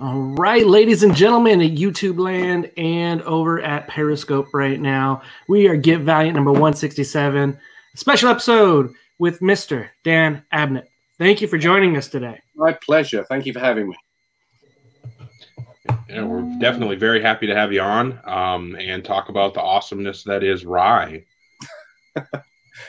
All right, ladies and gentlemen at YouTube land and over at Periscope right now, we are Get Valiant number 167, special episode with Mr. Dan Abnett. Thank you for joining us today. My pleasure. Thank you for having me. Yeah, we're definitely very happy to have you on um, and talk about the awesomeness that is Rai. it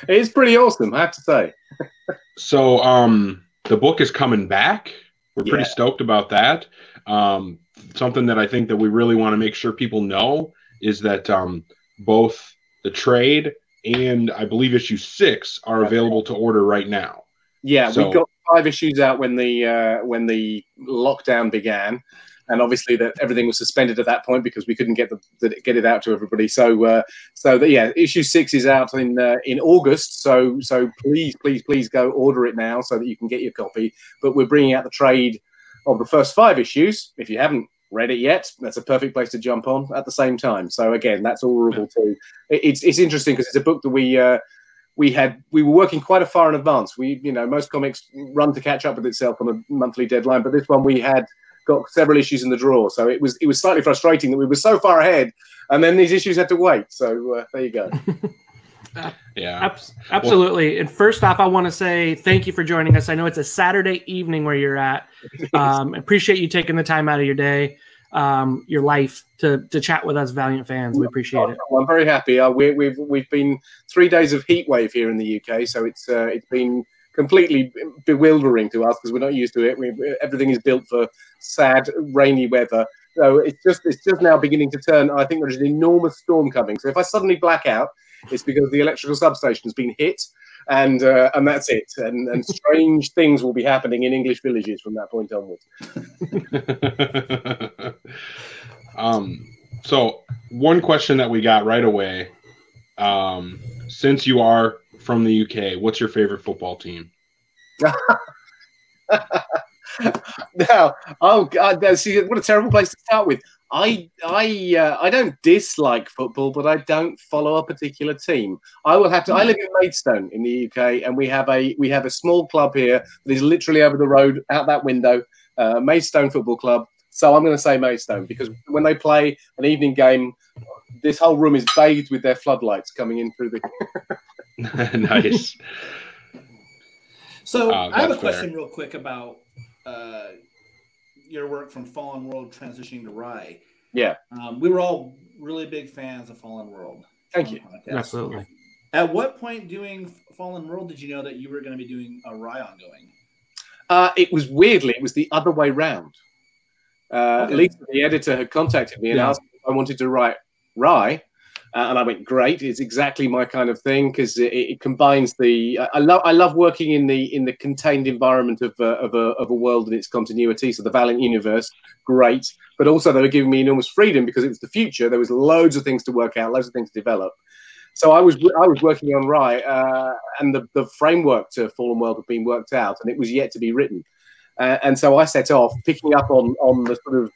is pretty awesome, I have to say. so, um, the book is coming back. We're pretty yeah. stoked about that. Um, something that I think that we really want to make sure people know is that um, both the trade and I believe issue six are available to order right now. Yeah, so, we got five issues out when the uh, when the lockdown began, and obviously that everything was suspended at that point because we couldn't get the, the get it out to everybody. So uh, so the, yeah, issue six is out in uh, in August. So so please please please go order it now so that you can get your copy. But we're bringing out the trade of the first five issues. If you haven't read it yet, that's a perfect place to jump on at the same time. So again, that's orderable too. It's it's interesting because it's a book that we uh, we had we were working quite a far in advance. We you know most comics run to catch up with itself on a monthly deadline, but this one we had got several issues in the drawer, so it was it was slightly frustrating that we were so far ahead, and then these issues had to wait. So uh, there you go. yeah, Ab- absolutely. And first off, I want to say thank you for joining us. I know it's a Saturday evening where you're at. Um, appreciate you taking the time out of your day, um, your life to to chat with us, Valiant fans. We appreciate it. I'm very happy. Uh, we, have we've, we've been three days of heat wave here in the UK, so it's uh, it's been completely bewildering to us because we're not used to it. We, everything is built for sad, rainy weather. So it's just it's just now beginning to turn. I think there's an enormous storm coming. So if I suddenly black out, it's because the electrical substation has been hit, and uh, and that's it. And, and strange things will be happening in English villages from that point onwards. um. So one question that we got right away, um, since you are from the UK, what's your favorite football team? now, oh God, see what a terrible place to start with. I I uh, I don't dislike football, but I don't follow a particular team. I will have to. I live in Maidstone in the UK, and we have a we have a small club here that is literally over the road out that window, uh, Maidstone Football Club. So I'm going to say Maidstone because when they play an evening game, this whole room is bathed with their floodlights coming in through the. nice. So uh, I have a question, fair. real quick, about uh, your work from Fallen World transitioning to Rai. Yeah. Um, we were all really big fans of Fallen World. Thank you. Absolutely. At what point doing Fallen World did you know that you were going to be doing a Rai ongoing? Uh, it was weirdly, it was the other way round. Uh, okay. Lisa, the editor, had contacted me and yeah. asked if I wanted to write Rai, uh, and I went, great. It's exactly my kind of thing because it, it, combines the. I love. I love working in the in the contained environment of, uh, of, a, of a world and its continuity. So the Valiant universe, great. But also they were giving me enormous freedom because it was the future. There was loads of things to work out, loads of things to develop. So I was I was working on Rai, uh, and the, the framework to Fallen World had been worked out, and it was yet to be written. Uh, and so I set off picking up on on the sort of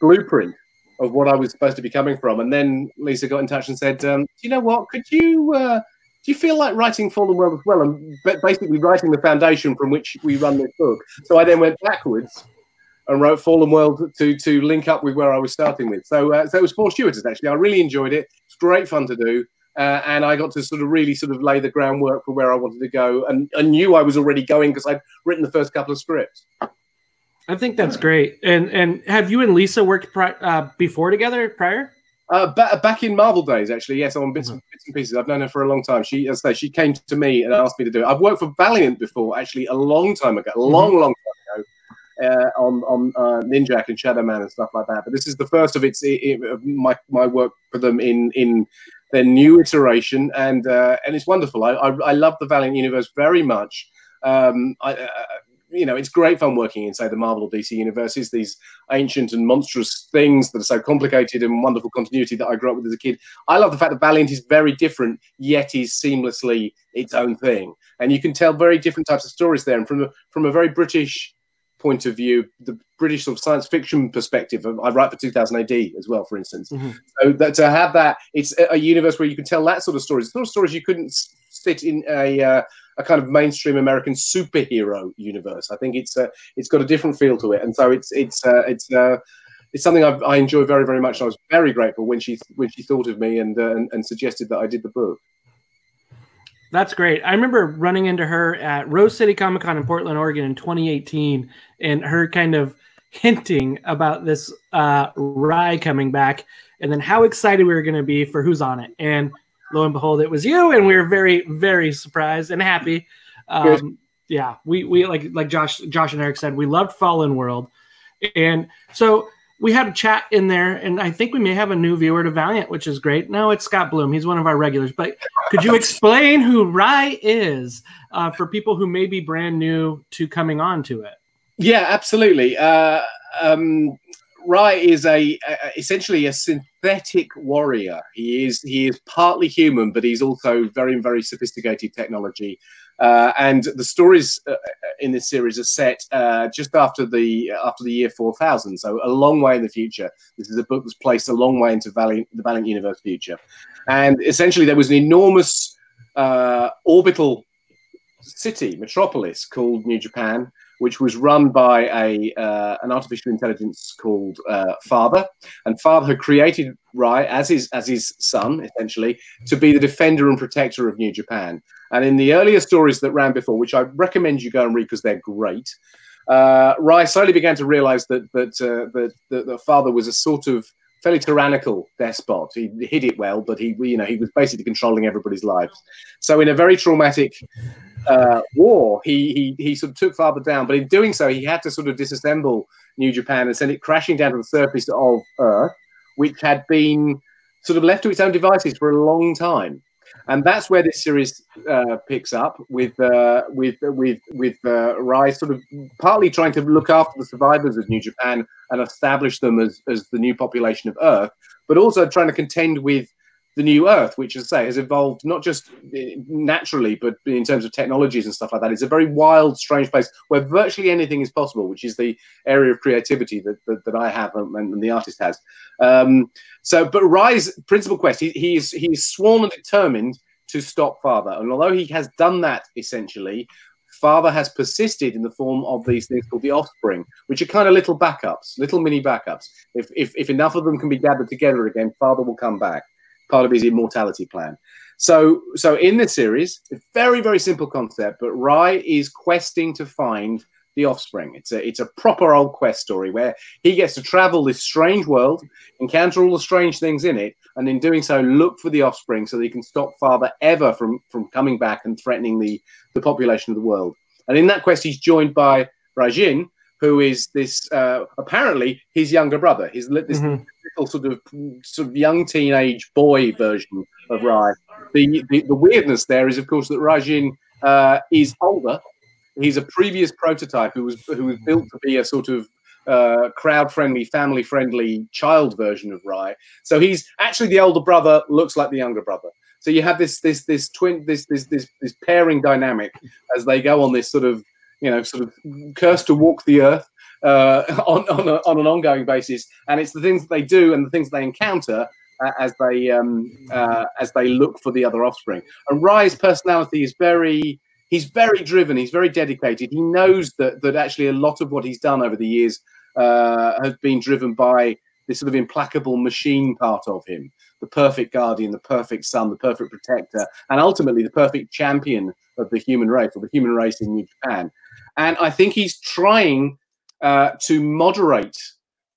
blueprint of what I was supposed to be coming from. And then Lisa got in touch and said, um, "Do you know what? Could you uh, do you feel like writing Fallen World as well, and basically writing the foundation from which we run this book?" So I then went backwards and wrote Fallen World to to link up with where I was starting with. So uh, so it was fortuitous actually. I really enjoyed it. It's great fun to do. Uh, and I got to sort of really sort of lay the groundwork for where I wanted to go, and I knew I was already going because I'd written the first couple of scripts. I think that's great. And and have you and Lisa worked pri- uh, before together prior? Uh, back in Marvel days, actually, yes, on bits, mm-hmm. bits, and pieces. I've known her for a long time. She, as I say, she came to me and asked me to do it. I've worked for Valiant before, actually, a long time ago, a mm-hmm. long, long time ago, uh, on on uh, Ninjak and Shadow Man and stuff like that. But this is the first of its it, it, my my work for them in in their new iteration, and uh, and it's wonderful. I, I, I love the Valiant universe very much. Um, I, uh, you know, it's great fun working inside the Marvel or DC universes, these ancient and monstrous things that are so complicated and wonderful continuity that I grew up with as a kid. I love the fact that Valiant is very different, yet is seamlessly its own thing. And you can tell very different types of stories there. And from a, from a very British point of view, the British sort of science fiction perspective, I write for 2000 AD as well, for instance. Mm-hmm. So that to have that, it's a universe where you can tell that sort of stories, sort of stories you couldn't sit in a uh, a kind of mainstream American superhero universe. I think it's uh, it's got a different feel to it, and so it's it's uh, it's uh, it's something I've, i enjoy very very much. I was very grateful when she when she thought of me and, uh, and and suggested that I did the book. That's great. I remember running into her at Rose City Comic Con in Portland, Oregon in 2018, and her kind of hinting about this uh, Rai coming back, and then how excited we were going to be for who's on it. And lo and behold, it was you, and we were very, very surprised and happy. Um, yeah, we we like like Josh Josh and Eric said, we loved Fallen World, and so we had a chat in there, and I think we may have a new viewer to Valiant, which is great. No, it's Scott Bloom. He's one of our regulars. But could you explain who Rai is uh, for people who may be brand new to coming on to it? Yeah, absolutely. Uh, um, Rai is a, a, essentially a synthetic warrior. He is he is partly human, but he's also very very sophisticated technology. Uh, and the stories uh, in this series are set uh, just after the after the year 4000, so a long way in the future. This is a book that's placed a long way into Valiant, the Valiant Universe future, and essentially there was an enormous uh, orbital city metropolis called New Japan, which was run by a uh, an artificial intelligence called uh, Father, and Father had created Rai as his as his son, essentially, to be the defender and protector of New Japan. And in the earlier stories that ran before, which I recommend you go and read because they're great, uh, Rai slowly began to realize that that, uh, that that the Father was a sort of fairly tyrannical despot. He hid it well, but he, you know, he was basically controlling everybody's lives. So, in a very traumatic uh, war, he, he he sort of took Father down, but in doing so, he had to sort of disassemble New Japan and send it crashing down to the surface of Earth, which had been sort of left to its own devices for a long time. And that's where this series uh, picks up with uh, with with with uh, Rai sort of partly trying to look after the survivors of New Japan and establish them as, as the new population of Earth, but also trying to contend with the new Earth, which, as I say, has evolved not just naturally, but in terms of technologies and stuff like that. It's a very wild, strange place where virtually anything is possible, which is the area of creativity that, that, that I have and, and, the artist has. Um, so, but Rai's principal quest, he, he's, he's sworn and determined to stop Father. And although he has done that essentially, Father has persisted in the form of these things called the offspring, which are kind of little backups, little mini backups. If, if, if enough of them can be gathered together again, Father will come back part of his immortality plan. So, so in this series, very very simple concept, but Rai is questing to find the offspring. It's a it's a proper old quest story where he gets to travel this strange world, encounter all the strange things in it, and in doing so, look for the offspring so that he can stop Father ever from from coming back and threatening the the population of the world. And in that quest, he's joined by Raijin, who is this uh, apparently his younger brother. He's this mm-hmm. little sort of sort of young teenage boy version of Rai. The, the, the weirdness there is, of course, that Raijin uh, is older. He's a previous prototype who was who was built to be a sort of uh, crowd friendly, family friendly child version of Rai. So he's actually the older brother, looks like the younger brother. So you have this this this twin this this this this pairing dynamic as they go on this sort of you know, sort of cursed to walk the earth uh, on on, a, on, an ongoing basis, and it's the things that they do and the things they encounter uh, as they um, uh, as they look for the other offspring. And Rai's personality is very he's very driven, he's very dedicated. He knows that that actually a lot of what he's done over the years uh, has been driven by this sort of implacable machine part of him the perfect guardian, the perfect son, the perfect protector, and ultimately the perfect champion of the human race or the human race in New Japan. And I think he's trying uh, to moderate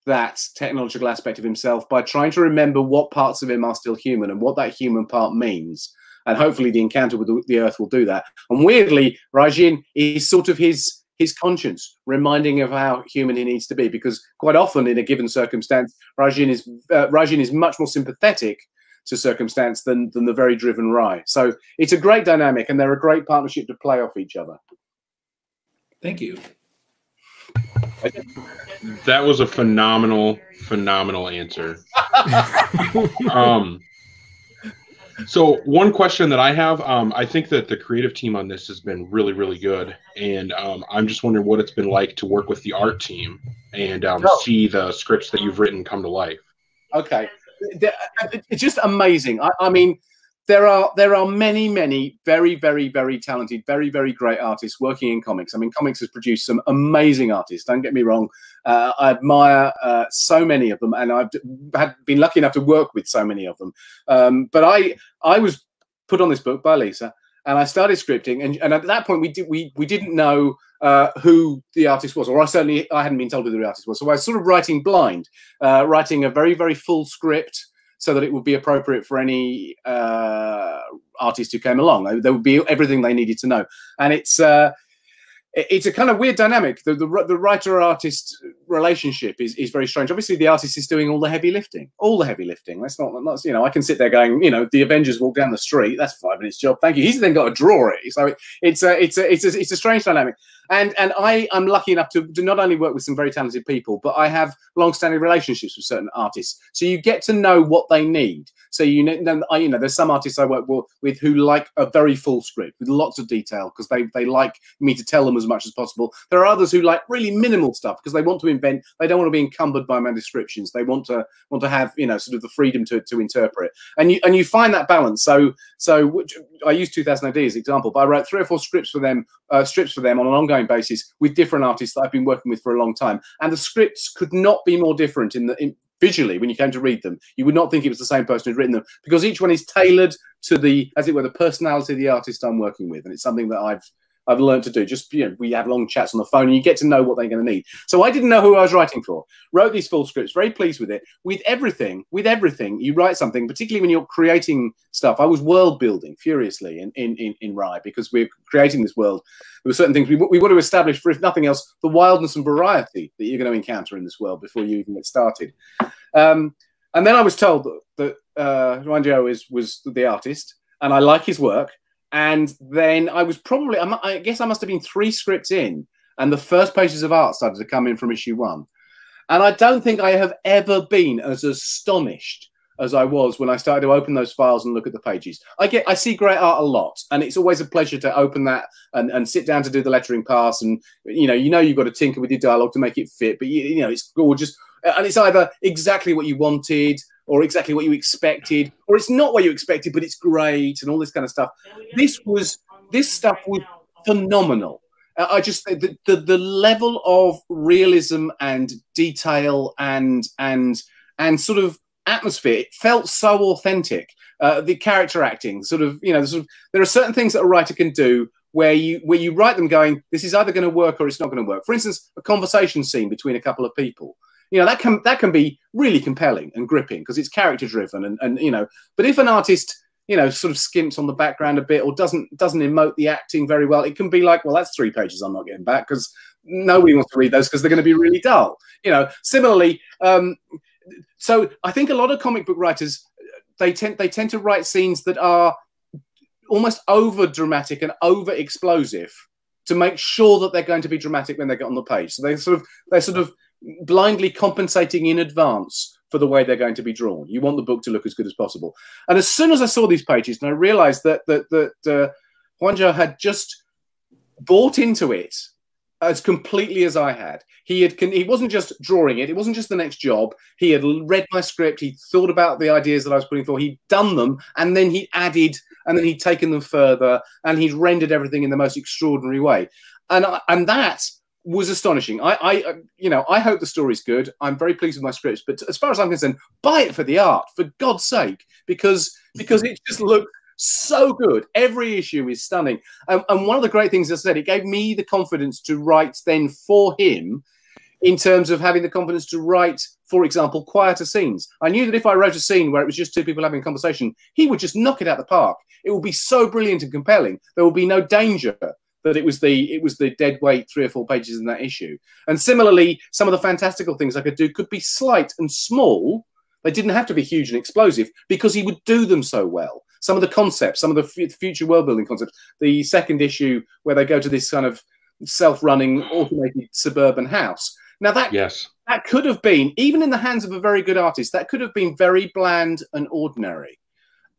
that technological aspect of himself by trying to remember what parts of him are still human and what that human part means. And hopefully, the encounter with the, Earth will do that. And weirdly, Raijin is sort of his his conscience, reminding of how human he needs to be. Because quite often, in a given circumstance, Raijin is uh, Raijin is much more sympathetic to circumstance than than the very driven Rai. So it's a great dynamic, and they're a great partnership to play off each other. Thank you. That was a phenomenal, phenomenal answer. um, so one question that I have, um, I think that the creative team on this has been really, really good, and um, I'm just wondering what it's been like to work with the art team and um, oh. see the scripts that you've written come to life. Okay, it's just amazing. I, I mean, there are there are many many very very very talented very very great artists working in comics. I mean comics has produced some amazing artists. Don't get me wrong. Uh, i admire uh, so many of them and i've had been lucky enough to work with so many of them. Um, but i i was put on this book by lisa and i started scripting and, and at that point we did we we didn't know uh, who the artist was or i certainly i hadn't been told who the artist was. So i was sort of writing blind uh, writing a very very full script so that it would be appropriate for any uh, artist who came along. There would be everything they needed to know, and it's uh, it's a kind of weird dynamic. The, the, the writer artist relationship is, is very strange. Obviously, the artist is doing all the heavy lifting, all the heavy lifting. That's not, that's, you know, I can sit there going, you know, the Avengers walk down the street. That's five minutes job. Thank you. He's then got to draw it. So it, it's a, it's a, it's a, it's a strange dynamic. And, and I am lucky enough to, not only work with some very talented people, but I have long-standing relationships with certain artists. So you get to know what they need. So you know, I, you know, there's some artists I work with who like a very full script with lots of detail because they they like me to tell them as much as possible. There are others who like really minimal stuff because they want to invent. They don't want to be encumbered by my descriptions. They want to want to have you know sort of the freedom to to interpret. And you and you find that balance. So so which, I use 2000 AD as an example, but I wrote three or four scripts for them, uh, strips for them on an ongoing basis with different artists that I've been working with for a long time. And the scripts could not be more different in the in, visually when you came to read them you would not think it was the same person who'd written them because each one is tailored to the as it were the personality of the artist i'm working with and it's something that i've I've learned to do. Just you know, we have long chats on the phone, and you get to know what they're going to need. So I didn't know who I was writing for. Wrote these full scripts, very pleased with it. With everything, with everything, you write something, particularly when you're creating stuff. I was world building furiously in in in, in Rai because we're creating this world. There were certain things we we want to establish for, if nothing else, the wildness and variety that you're going to encounter in this world before you even get started. Um, and then I was told that, that uh, Juan is was the artist, and I like his work. And then I was probably, I guess I must have been three scripts in, and the first pages of art started to come in from issue one. And I don't think I have ever been as astonished as I was when I started to open those files and look at the pages. I get, I see great art a lot, and it's always a pleasure to open that and, and sit down to do the lettering pass. And you know, you know, you've got to tinker with your dialogue to make it fit, but you, you know, it's gorgeous and it's either exactly what you wanted or exactly what you expected, or it's not what you expected, but it's great and all this kind of stuff. This was this stuff was phenomenal. I just the, the the level of realism and detail and and and sort of atmosphere it felt so authentic. Uh, the character acting, sort of, you know, sort of, there are certain things that a writer can do where you where you write them going, this is either going to work or it's not going to work. For instance, a conversation scene between a couple of people you know that can that can be really compelling and gripping because it's character driven and and you know but if an artist you know sort of skimps on the background a bit or doesn't doesn't emote the acting very well it can be like well that's three pages i'm not getting back because nobody wants to read those because they're going to be really dull. You know similarly um so i think a lot of comic book writers they tend they tend to write scenes that are almost over dramatic and over explosive to make sure that they're going to be dramatic when they get on the page. So they sort of they sort of blindly compensating in advance for the way they're going to be drawn. You want the book to look as good as possible. And as soon as I saw these pages, and I realized that that that uh, had just bought into it as completely as I had. He had he wasn't just drawing it. It wasn't just the next job. He had read my script. He thought about the ideas that I was putting forward. He'd done them, and then he added, and then he'd taken them further, and he'd rendered everything in the most extraordinary way. And and that was astonishing. I, I, uh, you know, I hope the story's good. I'm very pleased with my scripts, but as far as I'm concerned, buy it for the art, for God's sake, because because it just looked so good. Every issue is stunning, um, and one of the great things I said, it gave me the confidence to write then for him, in terms of having the confidence to write, for example, quieter scenes. I knew that if I wrote a scene where it was just two people having a conversation, he would just knock it out of the park. It would be so brilliant and compelling. There would be no danger that it was the it was the dead weight three or four pages in that issue. And similarly, some of the fantastical things I could do could be slight and small. They didn't have to be huge and explosive because he would do them so well. Some of the concepts, some of the future world building concepts. The second issue where they go to this kind of self-running automated suburban house. Now that yes. that could have been even in the hands of a very good artist. That could have been very bland and ordinary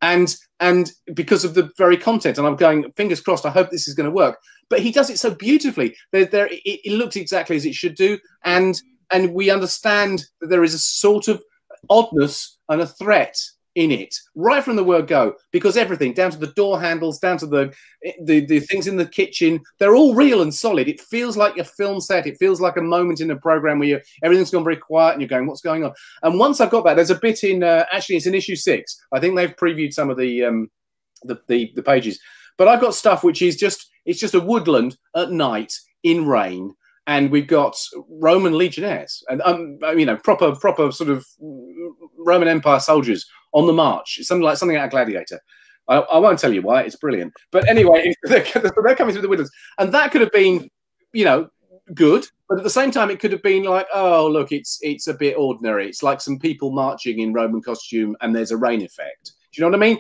and and because of the very content and i'm going fingers crossed i hope this is going to work. But he does it so beautifully. There, there it, it, looks exactly as it should do. And and we understand that there is a sort of oddness and a threat in it right from the word go because everything down to the door handles down to the, the the things in the kitchen they're all real and solid. It feels like a film set. It feels like a moment in a program where you everything's gone very quiet and you're going what's going on? And once i've got that there's a bit in uh, actually it's in issue six. I think they've previewed some of the um the, the, the pages. But i've got stuff which is just it's just a woodland at night in rain and we've got Roman legionnaires and um, you know proper proper sort of Roman Empire soldiers on the march. It's something like something out of Gladiator. I, I won't tell you why. It's brilliant. But anyway, they're, they're coming through the windows, and that could have been, you know, good. But at the same time, it could have been like, oh, look, it's it's a bit ordinary. It's like some people marching in Roman costume, and there's a rain effect. Do you know what I mean?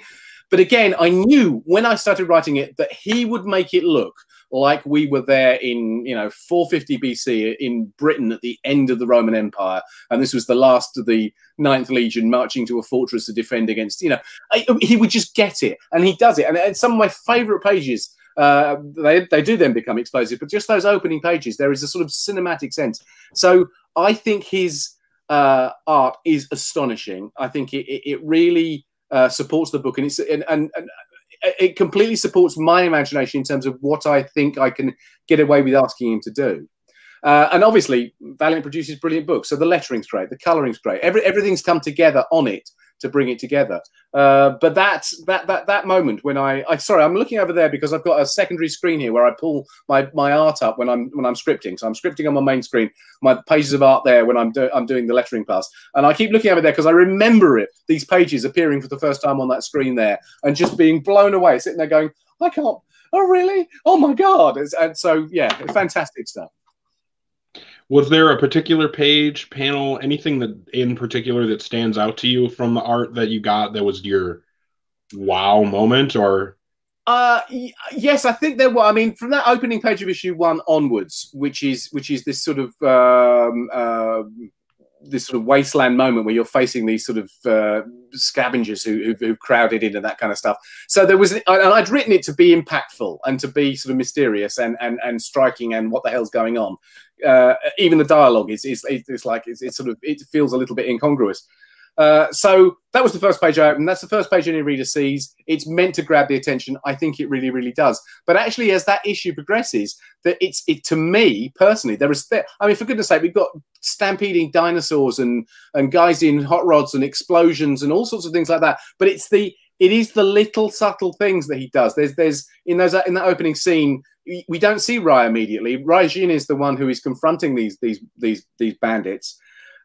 But again, I knew when I started writing it that he would make it look like we were there in you know 450 BC in Britain at the end of the Roman Empire, and this was the last of the Ninth Legion marching to a fortress to defend against. You know, he would just get it, and he does it. And, and some of my favourite pages. Uh, they, they do then become explosive, but just those opening pages, there is a sort of cinematic sense. So I think his uh, art is astonishing. I think it, it, it really uh, supports the book, and it's and, and, and it completely supports my imagination in terms of what I think I can get away with asking him to do. Uh, and obviously, Valiant produces brilliant books, so the lettering's great, the colouring's great, Every, everything's come together on it to bring it together. Uh, but that that that that moment when I, I sorry, I'm looking over there because I've got a secondary screen here where I pull my my art up when I'm when I'm scripting. So I'm scripting on my main screen, my pages of art there when I'm do, I'm doing the lettering pass, and I keep looking over there because I remember it. These pages appearing for the first time on that screen there, and just being blown away, sitting there going, I can't. Oh really? Oh my god! It's, and so yeah, fantastic stuff was there a particular page panel anything that in particular that stands out to you from the art that you got that was your wow moment or? Uh yes i think there were i mean from that opening page of issue one onwards which is which is this sort of um uh, this sort of wasteland moment where you're facing these sort of uh, scavengers who, who, who crowded in and that kind of stuff. So there was, and I'd written it to be impactful and to be sort of mysterious and and and striking and what the hell's going on uh, even the dialogue is, is it's like it's, it's, sort of it feels a little bit incongruous. Uh, so that was the first page I opened. That's the first page any reader sees. It's meant to grab the attention. I think it really, really does. But actually, as that issue progresses, that it's it to me personally, there is. Th- I mean, for goodness' sake, we've got stampeding dinosaurs and and guys in hot rods and explosions and all sorts of things like that. But it's the it is the little subtle things that he does. There's there's in those in that opening scene we don't see Rai immediately. Raijin is the one who is confronting these these these these bandits,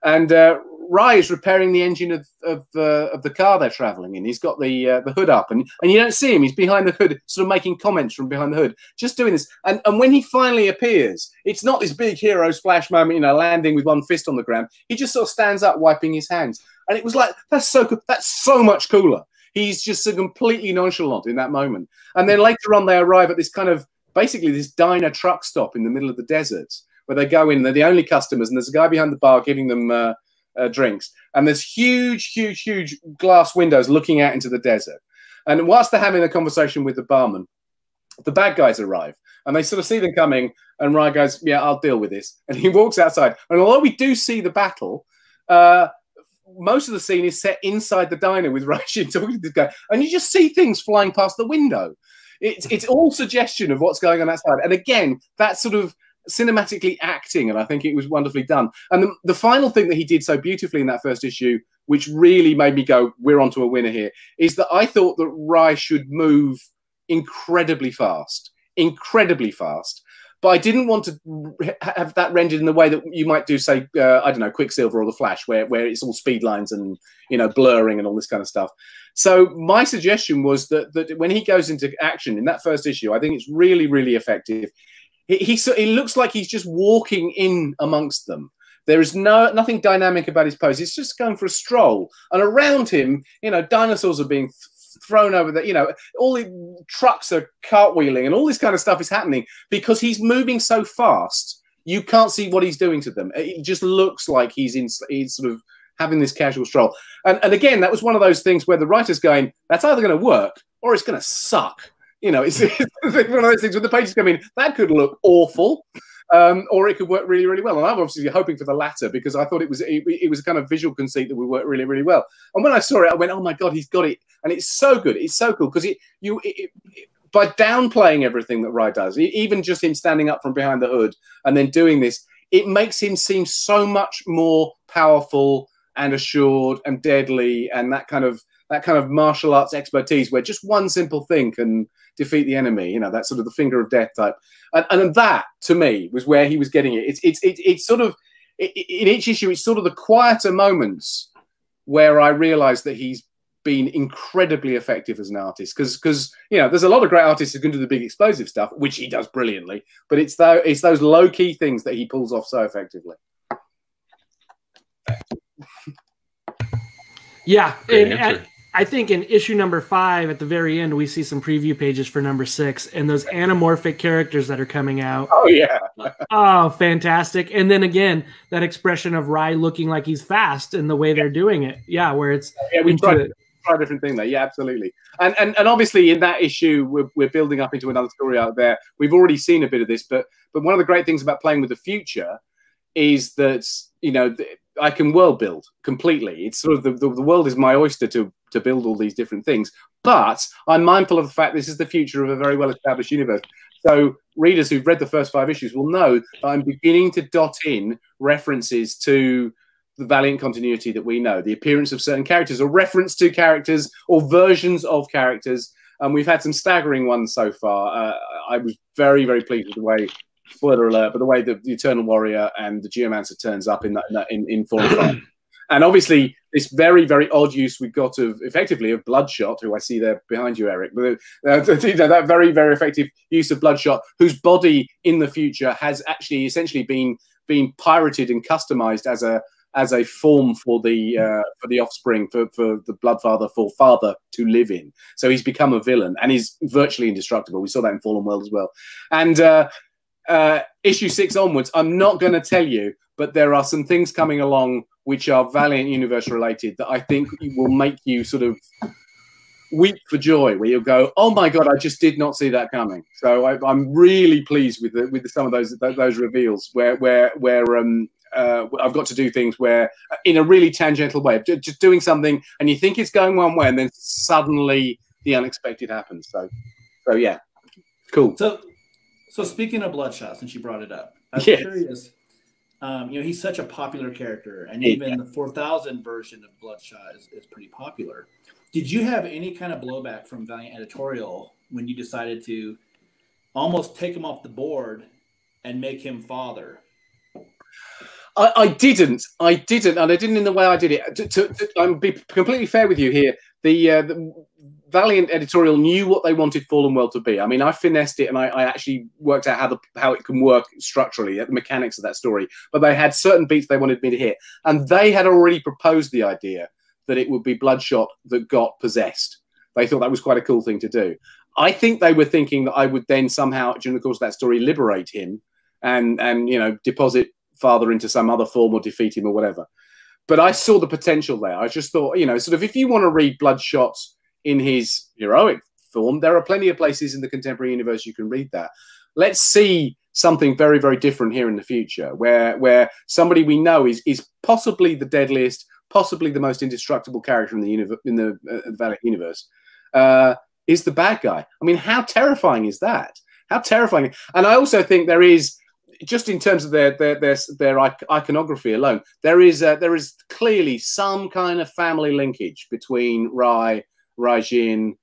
and uh, Rai is repairing the engine of of, uh, of the car they're traveling in. He's got the uh, the hood up, and and you don't see him. He's behind the hood, sort of making comments from behind the hood, just doing this. And and when he finally appears, it's not this big hero splash moment, you know, landing with one fist on the ground. He just sort of stands up, wiping his hands, and it was like that's so that's so much cooler. He's just so completely nonchalant in that moment, and then later on they arrive at this kind of basically this diner truck stop in the middle of the desert where they go in. They're the only customers, and there's a guy behind the bar giving them uh, uh, drinks. And there's huge, huge, huge glass windows looking out into the desert. And whilst they're having a conversation with the barman, the bad guys arrive and they sort of see them coming. And Ryan goes, "Yeah, I'll deal with this." And he walks outside. And although we do see the battle, uh, most of the scene is set inside the diner with Raijin talking to this guy, and you just see things flying past the window it's it's all suggestion of what's going on outside. And again, that sort of cinematically acting, and I think it was wonderfully done. And the, the final thing that he did so beautifully in that first issue, which really made me go, "We're onto a winner here," is that I thought that Rai should move incredibly fast, incredibly fast but I didn't want to have that rendered in the way that you might do, say, uh, I don't know, Quicksilver or the Flash, where where it's all speed lines and you know blurring and all this kind of stuff. So my suggestion was that that when he goes into action in that first issue, I think it's really really effective. He he, he looks like he's just walking in amongst them. There is no nothing dynamic about his pose. He's just going for a stroll, and around him, you know, dinosaurs are being thrown over the, you know, all the trucks are cartwheeling and all this kind of stuff is happening because he's moving so fast. You can't see what he's doing to them. It just looks like he's in, he's sort of having this casual stroll. And, and again, that was one of those things where the writer's going, that's either going to work or it's going to suck. You know, it's, it's one of those things when the pages come in, that could look awful. um, or it could work really, really well. And I'm obviously hoping for the latter because I thought it was it, it was a kind of visual conceit that would work really, really well. And when I saw it, I went, "Oh my god, he's got it!" And it's so good. It's so cool because it you it, it, by downplaying everything that Rai does, even just him standing up from behind the hood and then doing this, it makes him seem so much more powerful and assured and deadly and that kind of that kind of martial arts expertise where just one simple thing can defeat the enemy. You know, that sort of the finger of death type. And, and that to me was where he was getting it. It's it's it's, it's sort of in each issue, it's sort of the quieter moments where I realised that he's been incredibly effective as an artist because because you know there's a lot of great artists who can do the big explosive stuff which he does brilliantly but it's though it's those low key things that he pulls off so effectively yeah and, I think in issue number five, at the very end, we see some preview pages for number six and those anamorphic characters that are coming out. Oh, yeah. oh, fantastic. And then again, that expression of Rai looking like he's fast and the way they're doing it. Yeah, where it's. Yeah, we tried, it. try a different thing there. Yeah, absolutely. And, and, and obviously, in that issue, we're, we're building up into another story out there. We've already seen a bit of this, but, but one of the great things about playing with the future is that, you know, I can world build completely. It's sort of the, the, the, world is my oyster to to build all these different things. But I'm mindful of the fact this is the future of a very well established universe. So readers who've read the first five issues will know that I'm beginning to dot in references to the Valiant continuity that we know, the appearance of certain characters, or reference to characters, or versions of characters. And we've had some staggering ones so far. Uh, I was very, very pleased with the way spoiler alert, but the way that the Eternal Warrior and the Geomancer turns up in that in, in, in Five. And obviously this very very odd use we've got of effectively of Bloodshot, who I see there behind you, Eric. But uh, you know, that very very effective use of Bloodshot, whose body in the future has actually essentially been been pirated and customized as a as a form for the uh, for the offspring for, for the bloodfather for father to live in. So he's become a villain and he's virtually indestructible. We saw that in fallen world as well. And uh, uh, issue six onwards, I'm not going to tell you, but there are some things coming along which are Valiant Universe related that I think will make you sort of weep for joy, where you'll go, "Oh my god, I just did not see that coming." So I, am really pleased with the, with some of those those reveals, where where where um, uh, I've got to do things where, in a really tangential way, just doing something, and you think it's going one way, and then suddenly the unexpected happens. So, so yeah, cool. So so speaking of Bloodshot, since you brought it up, I'm yes. curious. Um, you know, he's such a popular character, and even yeah. the 4000 version of Bloodshot is, is pretty popular. Did you have any kind of blowback from Valiant Editorial when you decided to almost take him off the board and make him father? I, I didn't. I didn't, and I didn't in the way I did it. To, to, to, I'm be completely fair with you here. The, uh, the Valiant editorial knew what they wanted Fallen World to be. I mean, I finessed it and I, I, actually worked out how the how it can work structurally, the mechanics of that story. But they had certain beats they wanted me to hit, and they had already proposed the idea that it would be Bloodshot that got possessed. They thought that was quite a cool thing to do. I think they were thinking that I would then somehow, during the course of that story, liberate him and and you know deposit Father into some other form or defeat him or whatever. But I saw the potential there. I just thought, you know, sort of if you want to read Bloodshot's in his heroic form, there are plenty of places in the contemporary universe you can read that. Let's see something very, very different here in the future, where where somebody we know is is possibly the deadliest, possibly the most indestructible character in the universe in the, uh, universe, uh, is the bad guy. I mean, how terrifying is that? How terrifying! And I also think there is just in terms of their their their, their iconography alone, there is uh, there is clearly some kind of family linkage between Rai Raijin,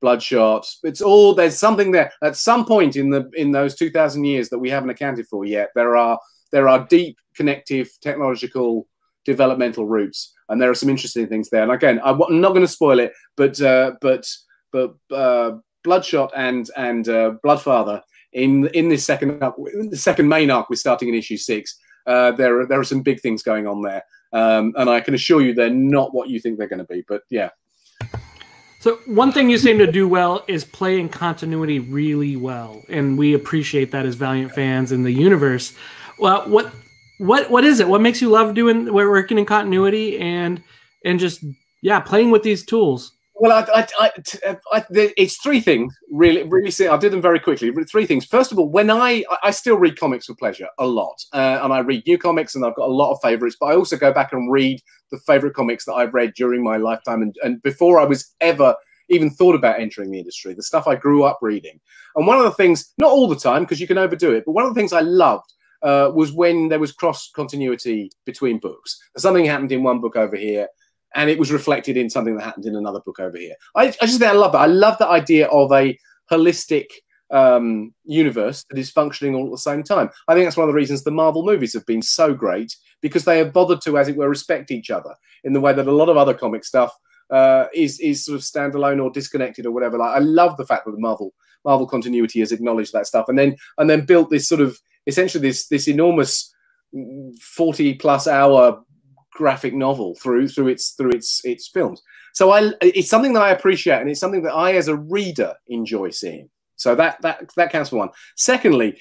Bloodshot. It's all there's something there. At some point in the in those two thousand years that we haven't accounted for yet, there are there are deep connective technological developmental roots, and there are some interesting things there. And again, I'm not going to spoil it, but uh, but but uh, Bloodshot and and uh, Bloodfather in in this second arc, the second main arc, we're starting in issue six. Uh, there are, there are some big things going on there, um, and I can assure you they're not what you think they're going to be. But yeah, so one thing you seem to do well is play in continuity really well, and we appreciate that as Valiant fans in the universe. Well, what what what is it? What makes you love doing working in continuity and and just yeah, playing with these tools? Well, I, I, I, I, it's three things really. Really, I'll do them very quickly. Three things. First of all, when I I still read comics for pleasure a lot, uh, and I read new comics, and I've got a lot of favorites. But I also go back and read the favorite comics that I've read during my lifetime, and, and before I was ever even thought about entering the industry, the stuff I grew up reading. And one of the things, not all the time, because you can overdo it, but one of the things I loved uh, was when there was cross continuity between books. Something happened in one book over here, and it was reflected in something that happened in another book over here. I, I just think I love that. I love the idea of a holistic um, universe that is functioning all at the same time. I think that's one of the reasons the Marvel movies have been so great because they have bothered to, as it were, respect each other in the way that a lot of other comic stuff uh, is is sort of standalone or disconnected or whatever. Like I love the fact that the Marvel Marvel continuity has acknowledged that stuff and then and then built this sort of essentially this this enormous 40 plus hour graphic novel through through its through its its films. So I it's something that I appreciate and it's something that I as a reader enjoy seeing. So that that that counts for one. Secondly,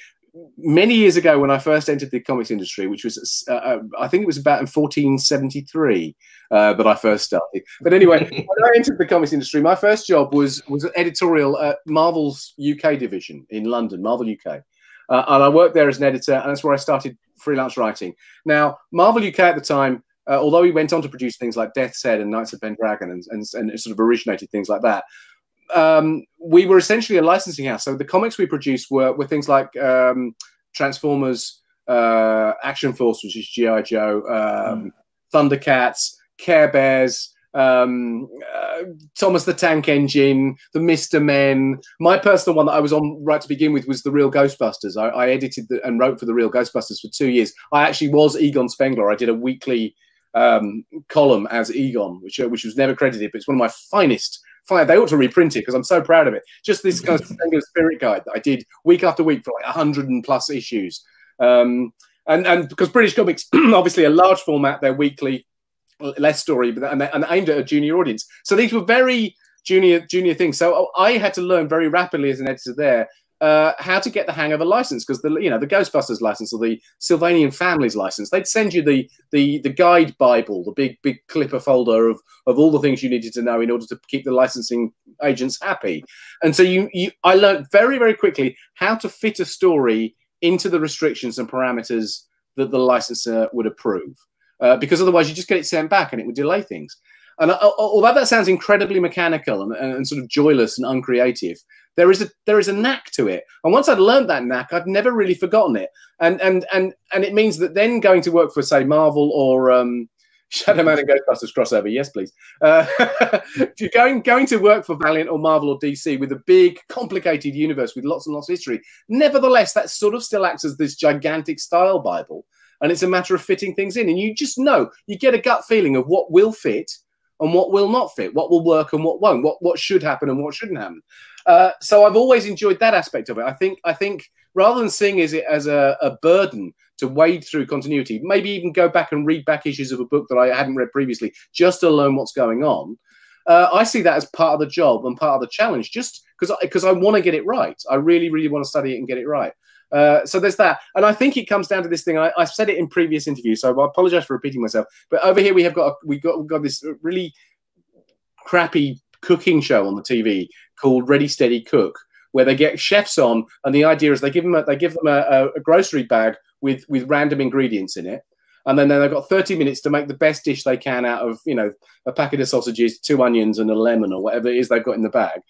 many years ago when I first entered the comics industry, which was uh, uh I think it was about in 1473 uh, that I first started. But anyway, when I entered the comics industry, my first job was was editorial at Marvel's UK division in London, Marvel UK. Uh, and I worked there as an editor, and that's where I started freelance writing. Now, Marvel UK at the time, uh, although he went on to produce things like Death's Head and Knights of Pendragon and, and, and sort of originated things like that, um, we were essentially a licensing house. So the comics we produced were, were things like um, Transformers, uh, Action Force, which is G.I. Joe, um, mm. Thundercats, Care Bears, um, uh, Thomas the Tank Engine, the Mister Men. My personal one that I was on right to begin with was the Real Ghostbusters. I, I edited the, and wrote for the Real Ghostbusters for two years. I actually was Egon Spengler. I did a weekly um, column as Egon, which uh, which was never credited, but it's one of my finest. Fine, they ought to reprint it because I'm so proud of it. Just this kind of spirit guide that I did week after week for like hundred and plus issues. Um, and and because British comics, obviously a large format, they're weekly less story, but and, and aimed at a junior audience. So these were very junior junior things. So I had to learn very rapidly as an editor there uh, how to get the hang of a license because the you know the Ghostbusters license or the Sylvanian Families license, they'd send you the the the guide bible, the big big clipper folder of of all the things you needed to know in order to keep the licensing agents happy. And so you you I learned very very quickly how to fit a story into the restrictions and parameters that the licensor would approve uh, because otherwise you just get it sent back and it would delay things. And uh, although that sounds incredibly mechanical and, and, sort of joyless and uncreative, there is a there is a knack to it. And once I'd learned that knack, I'd never really forgotten it. And and and and it means that then going to work for say Marvel or um, Shadow Man and Ghostbusters crossover, yes, please. Uh, you're going going to work for Valiant or Marvel or DC with a big, complicated universe with lots and lots of history. Nevertheless, that sort of still acts as this gigantic style bible and it's a matter of fitting things in. And you just know, you get a gut feeling of what will fit and what will not fit, what will work and what won't, what what should happen and what shouldn't happen. Uh, so I've always enjoyed that aspect of it. I think I think rather than seeing it as a, a burden to wade through continuity, maybe even go back and read back issues of a book that I hadn't read previously, just to learn what's going on. Uh, I see that as part of the job and part of the challenge, just because because I, I want to get it right. I really, really want to study it and get it right. Uh, so there's that, and I think it comes down to this thing. I, have said it in previous interviews, so I apologize for repeating myself. But over here we have got we got we got this really crappy cooking show on the TV called Ready Steady Cook, where they get chefs on, and the idea is they give them a, they give them a, a grocery bag with with random ingredients in it, and then they've got 30 minutes to make the best dish they can out of you know a packet of sausages, two onions, and a lemon or whatever it is they've got in the bag.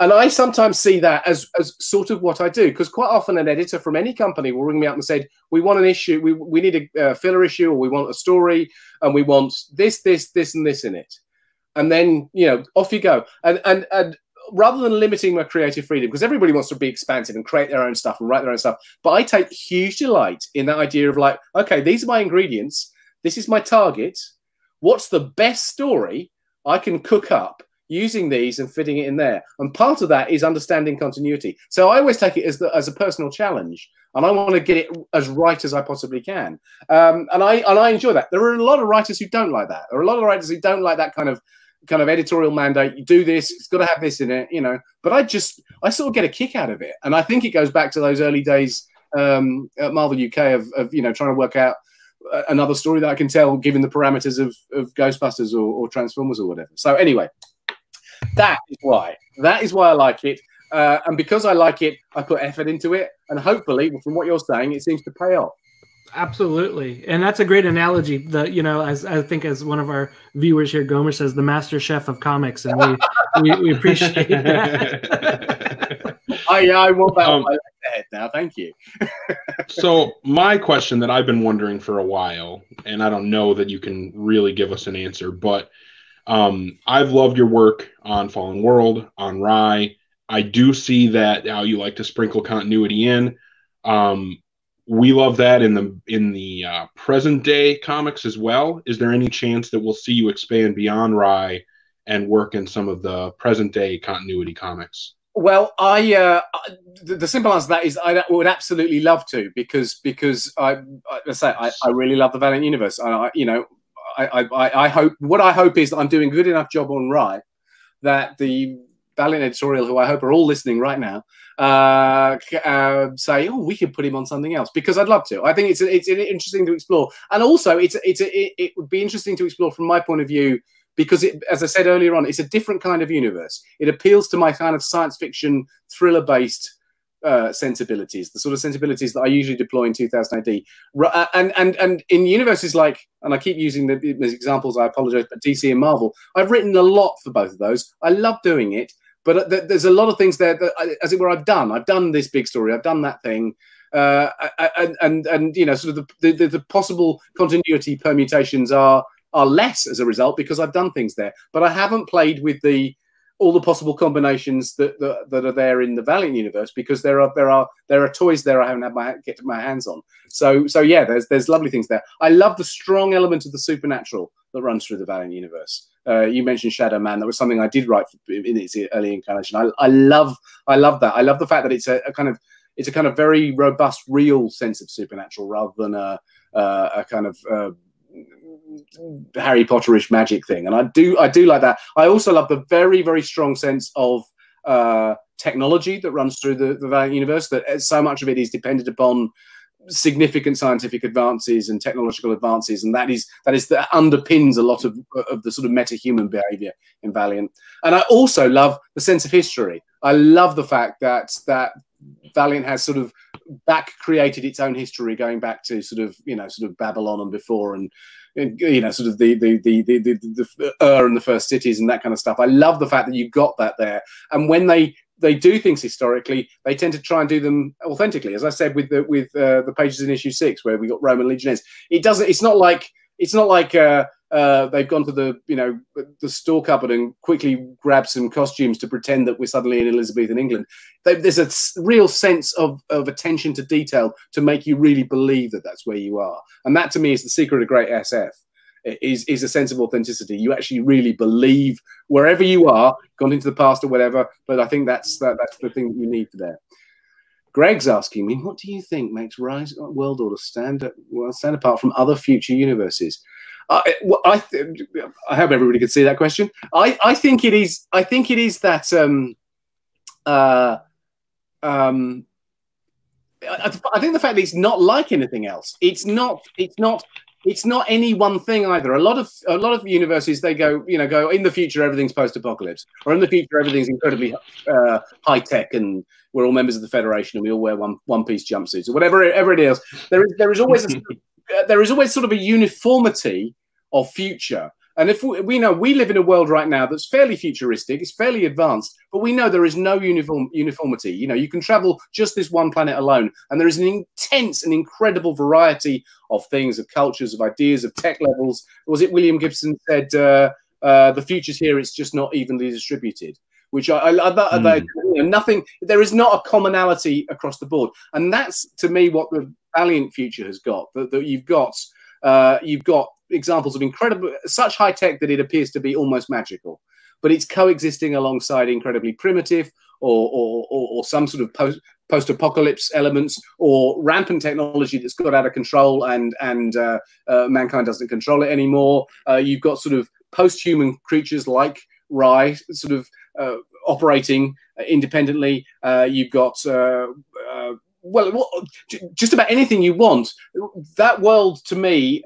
And I sometimes see that as, as sort of what I do, because quite often an editor from any company will ring me up and say, "We want an issue, we, we need a uh, filler issue, or we want a story, and we want this, this, this, and this in it." And then you know, off you go. And and and rather than limiting my creative freedom, because everybody wants to be expansive and create their own stuff and write their own stuff, but I take huge delight in that idea of like, okay, these are my ingredients, this is my target. What's the best story I can cook up using these and fitting it in there. And part of that is understanding continuity. So I always take it as, the, as a personal challenge, and I want to get it as right as I possibly can. Um, and I and I enjoy that. There are a lot of writers who don't like that. There are a lot of writers who don't like that kind of kind of editorial mandate. You do this, it's got to have this in it, you know. But I just I sort of get a kick out of it, and I think it goes back to those early days um, at Marvel UK of, of you know trying to work out another story that I can tell given the parameters of, of Ghostbusters or, or Transformers or whatever. So anyway, That is why. That is why I like it. Uh, and because I like it, I put effort into it. And hopefully, from what you're saying, it seems to pay off. Absolutely, and that's a great analogy. The you know, as I think as one of our viewers here, Gomer says, the master chef of comics, and we we, we, appreciate that. I yeah, I want that um, on my head now. Thank you. so my question that I've been wondering for a while, and I don't know that you can really give us an answer, but um, I've loved your work on Fallen World, on Rai. I do see that how you like to sprinkle continuity in. Um, we love that in the in the uh, present day comics as well. Is there any chance that we'll see you expand beyond Rai and work in some of the present day continuity comics? Well, I uh, the, the, simple answer to that is I would absolutely love to because because I I say I, I really love the Valiant universe. I, you know I, I I hope what I hope is that I'm doing a good enough job on Rai that the Valiant editorial, who I hope are all listening right now, uh, uh, say, "Oh, we could put him on something else," because I'd love to. I think it's it's interesting to explore, and also it's it's it, it would be interesting to explore from my point of view because it, as I said earlier on, it's a different kind of universe. It appeals to my kind of science fiction thriller based uh, sensibilities, the sort of sensibilities that I usually deploy in 2000 AD. Uh, and and and in universes like, and I keep using the, as examples. I apologize, but DC and Marvel, I've written a lot for both of those. I love doing it, but uh, there's a lot of things there that, as it were, I've done. I've done this big story. I've done that thing. Uh, and, and and you know, sort of the, the, the possible continuity permutations are are less as a result because I've done things there. But I haven't played with the all the possible combinations that, that, that are there in the Valiant universe because there are there are there are toys there I haven't had my get my hands on. So so yeah, there's there's lovely things there. I love the strong element of the supernatural that runs through the Valiant universe. Uh, you mentioned Shadow Man. That was something I did write in its early incarnation. I, I love I love that. I love the fact that it's a, a, kind of it's a kind of very robust, real sense of supernatural rather than a a, a kind of uh, Harry Potterish magic thing. And I do I do like that. I also love the very very strong sense of uh, technology that runs through the, the Valiant universe. That so much of it is dependent upon significant scientific advances and technological advances, and that is that is that underpins a lot of of the sort of meta-human behavior in Valiant. And I also love the sense of history. I love the fact that that Valiant has sort of back created its own history, going back to sort of you know sort of Babylon and before, and you know sort of the the the the the, the, Ur and the first cities and that kind of stuff. I love the fact that you got that there, and when they they do things historically, they tend to try and do them authentically. As I said with the with uh, the pages in issue six, where we got Roman legionnaires, it doesn't. It's not like it's not like uh, uh, they've gone to the you know the store cupboard and quickly grabbed some costumes to pretend that we're suddenly in Elizabethan England. They, there's a real sense of of attention to detail to make you really believe that that's where you are, and that to me is the secret of great SF is is a sense of authenticity. You actually really believe wherever you are, gone into the past or whatever. But I think that's that, that's the thing that you need for there. Greg's asking me, what do you think makes Rise World Order stand stand apart from other future universes? I, I, I hope everybody could see that question. I, I think it is. I think it is that. Um, uh, um, I, I think the fact that it's not like anything else. It's not. It's not it's not any one thing either. A lot of a lot of universities they go, you know, go in the future everything's post-apocalypse, or in the future everything's incredibly uh, high tech, and we're all members of the federation, and we all wear one one piece jumpsuits or whatever, whatever it is. There is there is always a, there is always sort of a uniformity of future and if we, we, know we live in a world right now that's fairly futuristic, it's fairly advanced, but we know there is no uniform uniformity. You know, you can travel just this one planet alone, and there is an intense and incredible variety of things, of cultures, of ideas, of tech levels. Was it William Gibson said uh, uh, the future's here? It's just not evenly distributed. Which I, I, I, mm. you know, nothing. There is not a commonality across the board, and that's to me what the Valiant future has got. That, that you've got. Uh, you've got examples of incredible, such high tech that it appears to be almost magical, but it's coexisting alongside incredibly primitive or, or, or, or some sort of post, post-apocalypse elements or rampant technology that's got out of control and and uh, uh, mankind doesn't control it anymore. Uh, you've got sort of post-human creatures like Rai, sort of uh, operating independently. Uh, you've got uh, well, just about anything you want. That world to me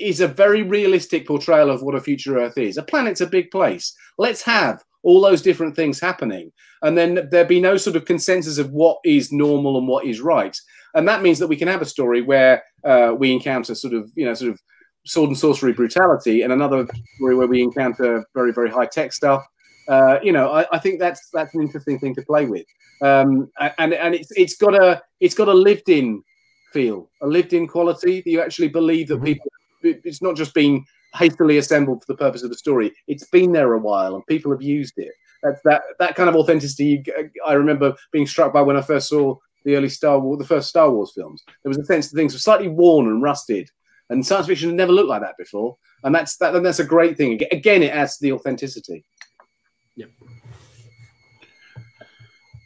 is a very realistic portrayal of what a future Earth is. A planet's a big place. Let's have all those different things happening, and then there be no sort of consensus of what is normal and what is right. And that means that we can have a story where uh, we encounter sort of you know sort of sword and sorcery brutality, and another story where we encounter very very high tech stuff. Uh, you know, I, I, think that's that's an interesting thing to play with, um, and and it's it's got a it's got a lived in feel, a lived in quality that you actually believe that mm-hmm. people. It's not just being hastily assembled for the purpose of the story. It's been there a while, and people have used it. That's that that kind of authenticity. I remember being struck by when I first saw the early Star Wars, the first Star Wars films. There was a sense that things were slightly worn and rusted, and science fiction had never looked like that before. And that's that. And that's a great thing. Again, it adds to the authenticity. Yep.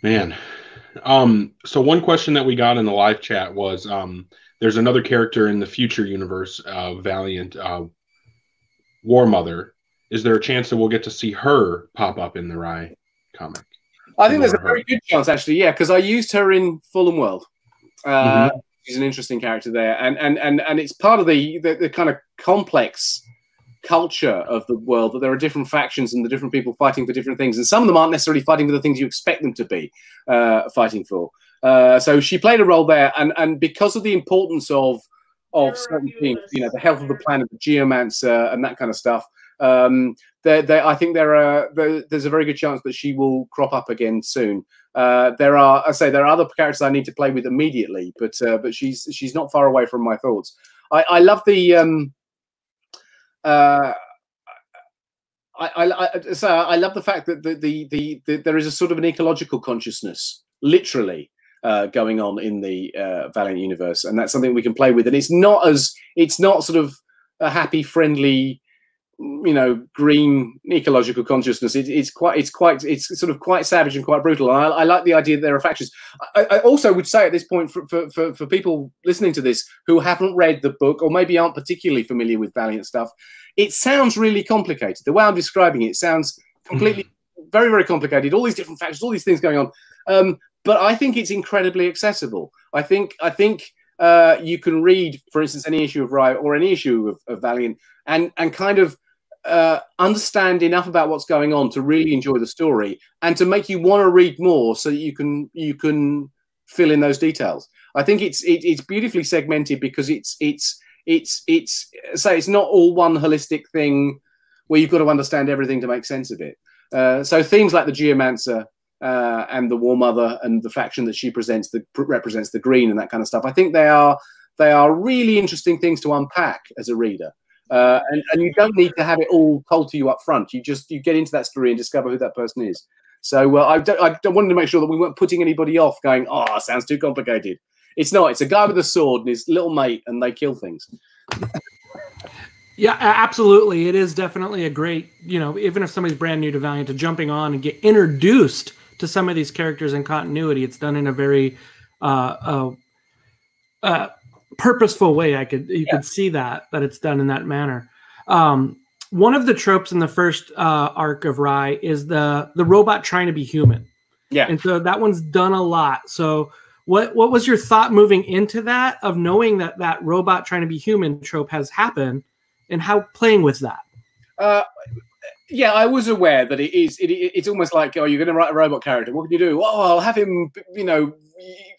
Man, um, so one question that we got in the live chat was, um, there's another character in the future universe, uh, Valiant, uh, War Mother. Is there a chance that we'll get to see her pop up in the Rai comic? I think there's a very good chance, actually. Yeah, because I used her in Fallen World. Uh, mm-hmm. She's an interesting character there, and and and and it's part of the the, the kind of complex culture of the world that there are different factions and the different people fighting for different things, and some of them aren't necessarily fighting for the things you expect them to be uh, fighting for. Uh, so she played a role there, and and because of the importance of of certain things, you know, the health of the planet, the geomancer, and that kind of stuff. Um, I think there are there, there's a very good chance that she will crop up again soon. Uh, there are, I say, there are other characters I need to play with immediately, but uh, but she's she's not far away from my thoughts. I, I love the um, uh, I, I, I, so I love the fact that the, the, the, the, there is a sort of an ecological consciousness, literally, uh, going on in the uh, Valiant universe, and that's something we can play with. And it's not as it's not sort of a happy, friendly, you know, green ecological consciousness. It, it's quite, it's quite, it's sort of quite savage and quite brutal. And I, I like the idea that there are factions. I, I, also would say at this point for, for, for, for people listening to this who haven't read the book or maybe aren't particularly familiar with Valiant stuff, it sounds really complicated. The way I'm describing it, sounds completely, very, very complicated. All these different factions, all these things going on. Um, but I think it's incredibly accessible. I think, I think. Uh, you can read, for instance, any issue of Riot or any issue of, of Valiant, and and kind of uh, understand enough about what's going on to really enjoy the story and to make you want to read more so that you can you can fill in those details. I think it's it, it's beautifully segmented because it's it's it's it's say it's not all one holistic thing where you've got to understand everything to make sense of it. Uh, so themes like the geomancer uh, and the war mother and the faction that she presents that represents the green and that kind of stuff i think they are they are really interesting things to unpack as a reader uh, and, and you don't need to have it all told to you up front. You just you get into that story and discover who that person is. So uh, I, don't, I wanted to make sure that we weren't putting anybody off, going, "Oh, sounds too complicated." It's not. It's a guy with a sword and his little mate, and they kill things. yeah, absolutely. It is definitely a great, you know, even if somebody's brand new to Valiant, to jumping on and get introduced to some of these characters in continuity. It's done in a very uh, uh, uh purposeful way. I could you yeah. could see that that it's done in that manner. Um, one of the tropes in the first uh, arc of Rye is the the robot trying to be human. Yeah, and so that one's done a lot. So what what was your thought moving into that of knowing that that robot trying to be human trope has happened, and how playing with that? Uh, yeah, I was aware that it is. It, it, it's almost like, oh, you're going to write a robot character. What can you do? Oh, I'll have him, you know,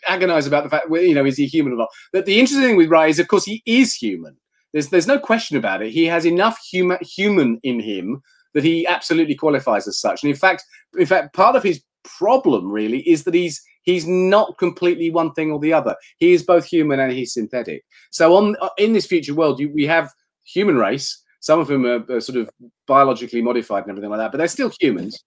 agonize about the fact, well, you know, is he human or not? But the interesting thing with Rai is, of course, he is human. There's there's no question about it. He has enough human human in him that he absolutely qualifies as such. And in fact, in fact, part of his problem really is that he's he's not completely one thing or the other. He is both human and he's synthetic. So on in this future world, you, we have human race some of them are, are, sort of biologically modified and everything like that, but they're still humans.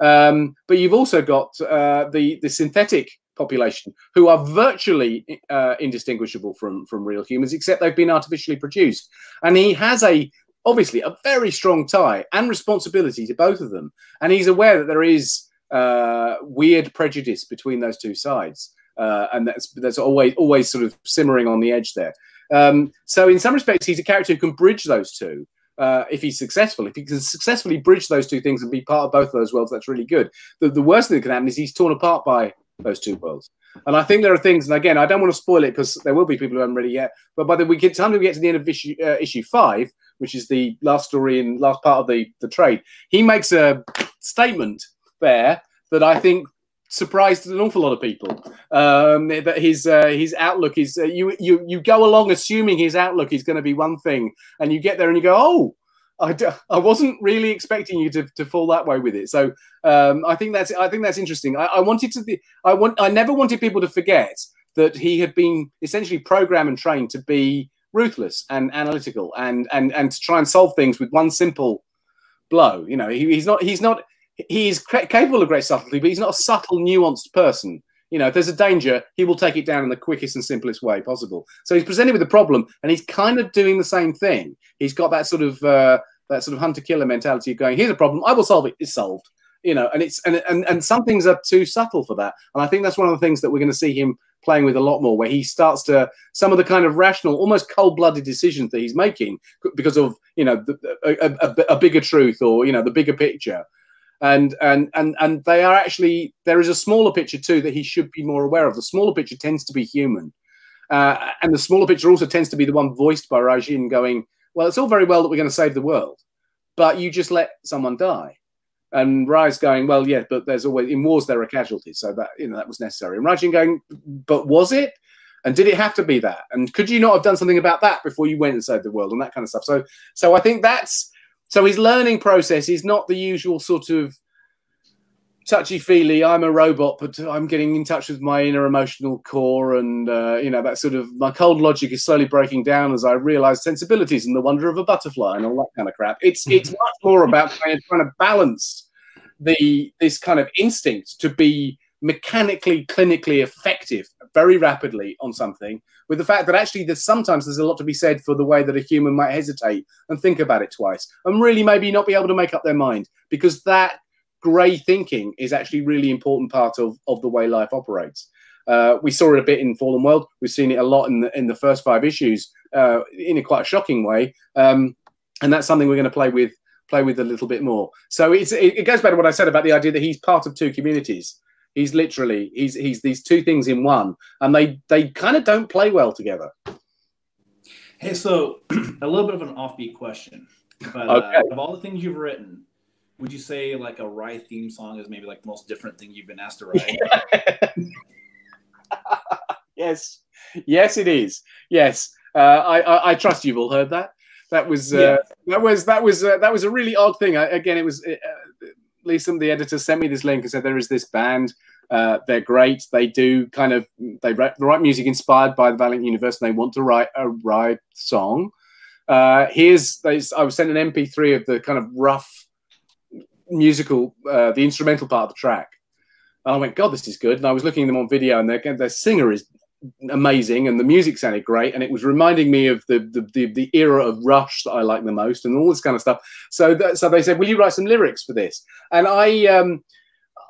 Um, but you've also got uh, the the synthetic population who are virtually uh, indistinguishable from from real humans, except they've been artificially produced. And he has a obviously a very strong tie and responsibility to both of them, and he's aware that there is uh, weird prejudice between those two sides, uh, and that's that's always always sort of simmering on the edge there. Um, so in some respects, he's a character who can bridge those two uh, if he's successful. If he can successfully bridge those two things and be part of both of those worlds, that's really good. The, the worst thing that can happen is he's torn apart by those two worlds. And I think there are things, and again, I don't want to spoil it because there will be people who haven't read it yet. But by the we get time we get to the end of issue uh, issue five, which is the last story and last part of the the trade, he makes a statement there that I think surprised an awful lot of people. Um, that his uh, his outlook is uh, you you you go along assuming his outlook is going to be one thing, and you get there and you go, oh. I d- I wasn't really expecting you to, to fall that way with it, so um, I think that's I think that's interesting. I, I wanted to be, I want I never wanted people to forget that he had been essentially programmed and trained to be ruthless and analytical and and and to try and solve things with one simple blow. You know, he, he's not he's not he's capable of great subtlety, but he's not a subtle, nuanced person. You know, if there's a danger, he will take it down in the quickest and simplest way possible. So he's presented with a problem, and he's kind of doing the same thing. He's got that sort of uh, that sort of hunter killer mentality of going, "Here's a problem, I will solve it. It's solved." You know, and it's and and and some things are too subtle for that. And I think that's one of the things that we're going to see him playing with a lot more, where he starts to some of the kind of rational, almost cold-blooded decisions that he's making because of you know the, a, a, a bigger truth or you know the bigger picture and and and and they are actually there is a smaller picture too that he should be more aware of. The smaller picture tends to be human, uh, and the smaller picture also tends to be the one voiced by Raijin, going, "Well, it's all very well that we're going to save the world, but you just let someone die." And Rai's going, "Well, yeah, but there's always in wars there are casualties, so that you know that was necessary." And Raijin going, "But was it?" And did it have to be that? And could you not have done something about that before you went and saved the world and that kind of stuff? So, so I think that's so his learning process is not the usual sort of touchy feely. I'm a robot, but I'm getting in touch with my inner emotional core, and uh, you know that sort of my cold logic is slowly breaking down as I realise sensibilities and the wonder of a butterfly and all that kind of crap. It's it's much more about kind of trying to balance the this kind of instinct to be mechanically, clinically effective very rapidly on something with the fact that actually there's sometimes there's a lot to be said for the way that a human might hesitate and think about it twice and really maybe not be able to make up their mind because that grey thinking is actually really important part of, of the way life operates. Uh, we saw it a bit in Fallen World. We've seen it a lot in the in the first five issues uh, in a quite a shocking way, um, and that's something we're going to play with play with a little bit more. So it, it goes back to what I said about the idea that he's part of two communities. He's literally he's he's these two things in one, and they they kind of don't play well together. Hey, so a little bit of an offbeat question, but uh, okay. uh, of all the things you've written, would you say like a Rai theme song is maybe like the most different thing you've been asked to write? yes, yes, it is. Yes, uh, I, I, I trust you've all heard that. That was uh, yeah. that was that was uh, that was a really odd thing. I, again, it was uh, Lisa, the editor, sent me this link and said there is this band. Uh, they're great. They do kind of they write, write music inspired by the Valiant Universe, and they want to write a Rai song. Uh, here's they, I was sent an MP3 of the kind of rough musical, uh, the instrumental part of the track. And I went, God, this is good. And I was looking at them on video, and their their singer is amazing, and the music sounded great, and it was reminding me of the the, the, the era of Rush that I like the most, and all this kind of stuff. So that, so they said, Will you write some lyrics for this? And I. Um,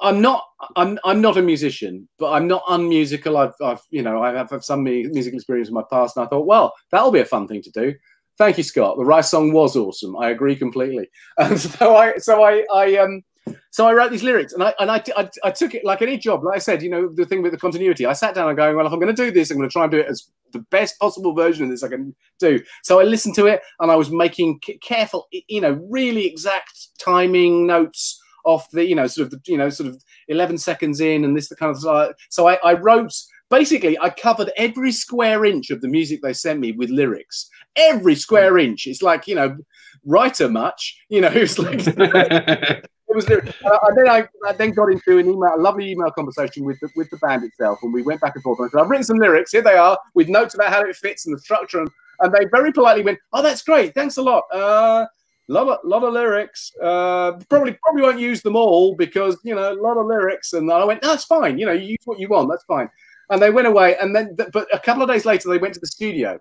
I'm not. I'm. I'm not a musician, but I'm not unmusical. I've. I've. You know. I have had some musical experience in my past, and I thought, well, that'll be a fun thing to do. Thank you, Scott. The Rai song was awesome. I agree completely. And so I. So I. I. Um. So I wrote these lyrics, and I and I, I, I, took it like any job. Like I said, you know, the thing with the continuity. I sat down and going, well, if I'm going to do this, I'm going to try and do it as the best possible version of this I can do. So I listened to it, and I was making careful, you know, really exact timing notes off the, you know, sort of, the, you know, sort of 11 seconds in, and this the kind of. So I, I wrote. Basically, I covered every square inch of the music they sent me with lyrics. Every square inch. It's like you know, writer much. You know, it's like. it was and then I, I, then got into an email, a lovely email conversation with the, with the band itself, and we went back and forth. And I said, "I've written some lyrics. Here they are, with notes about how it fits and the structure." And, and they very politely went, "Oh, that's great. Thanks a lot. Uh, lot of lot of lyrics. Uh, probably probably won't use them all because you know a lot of lyrics." And I went, "That's fine. You know, you use what you want. That's fine." And they went away, and then but a couple of days later, they went to the studio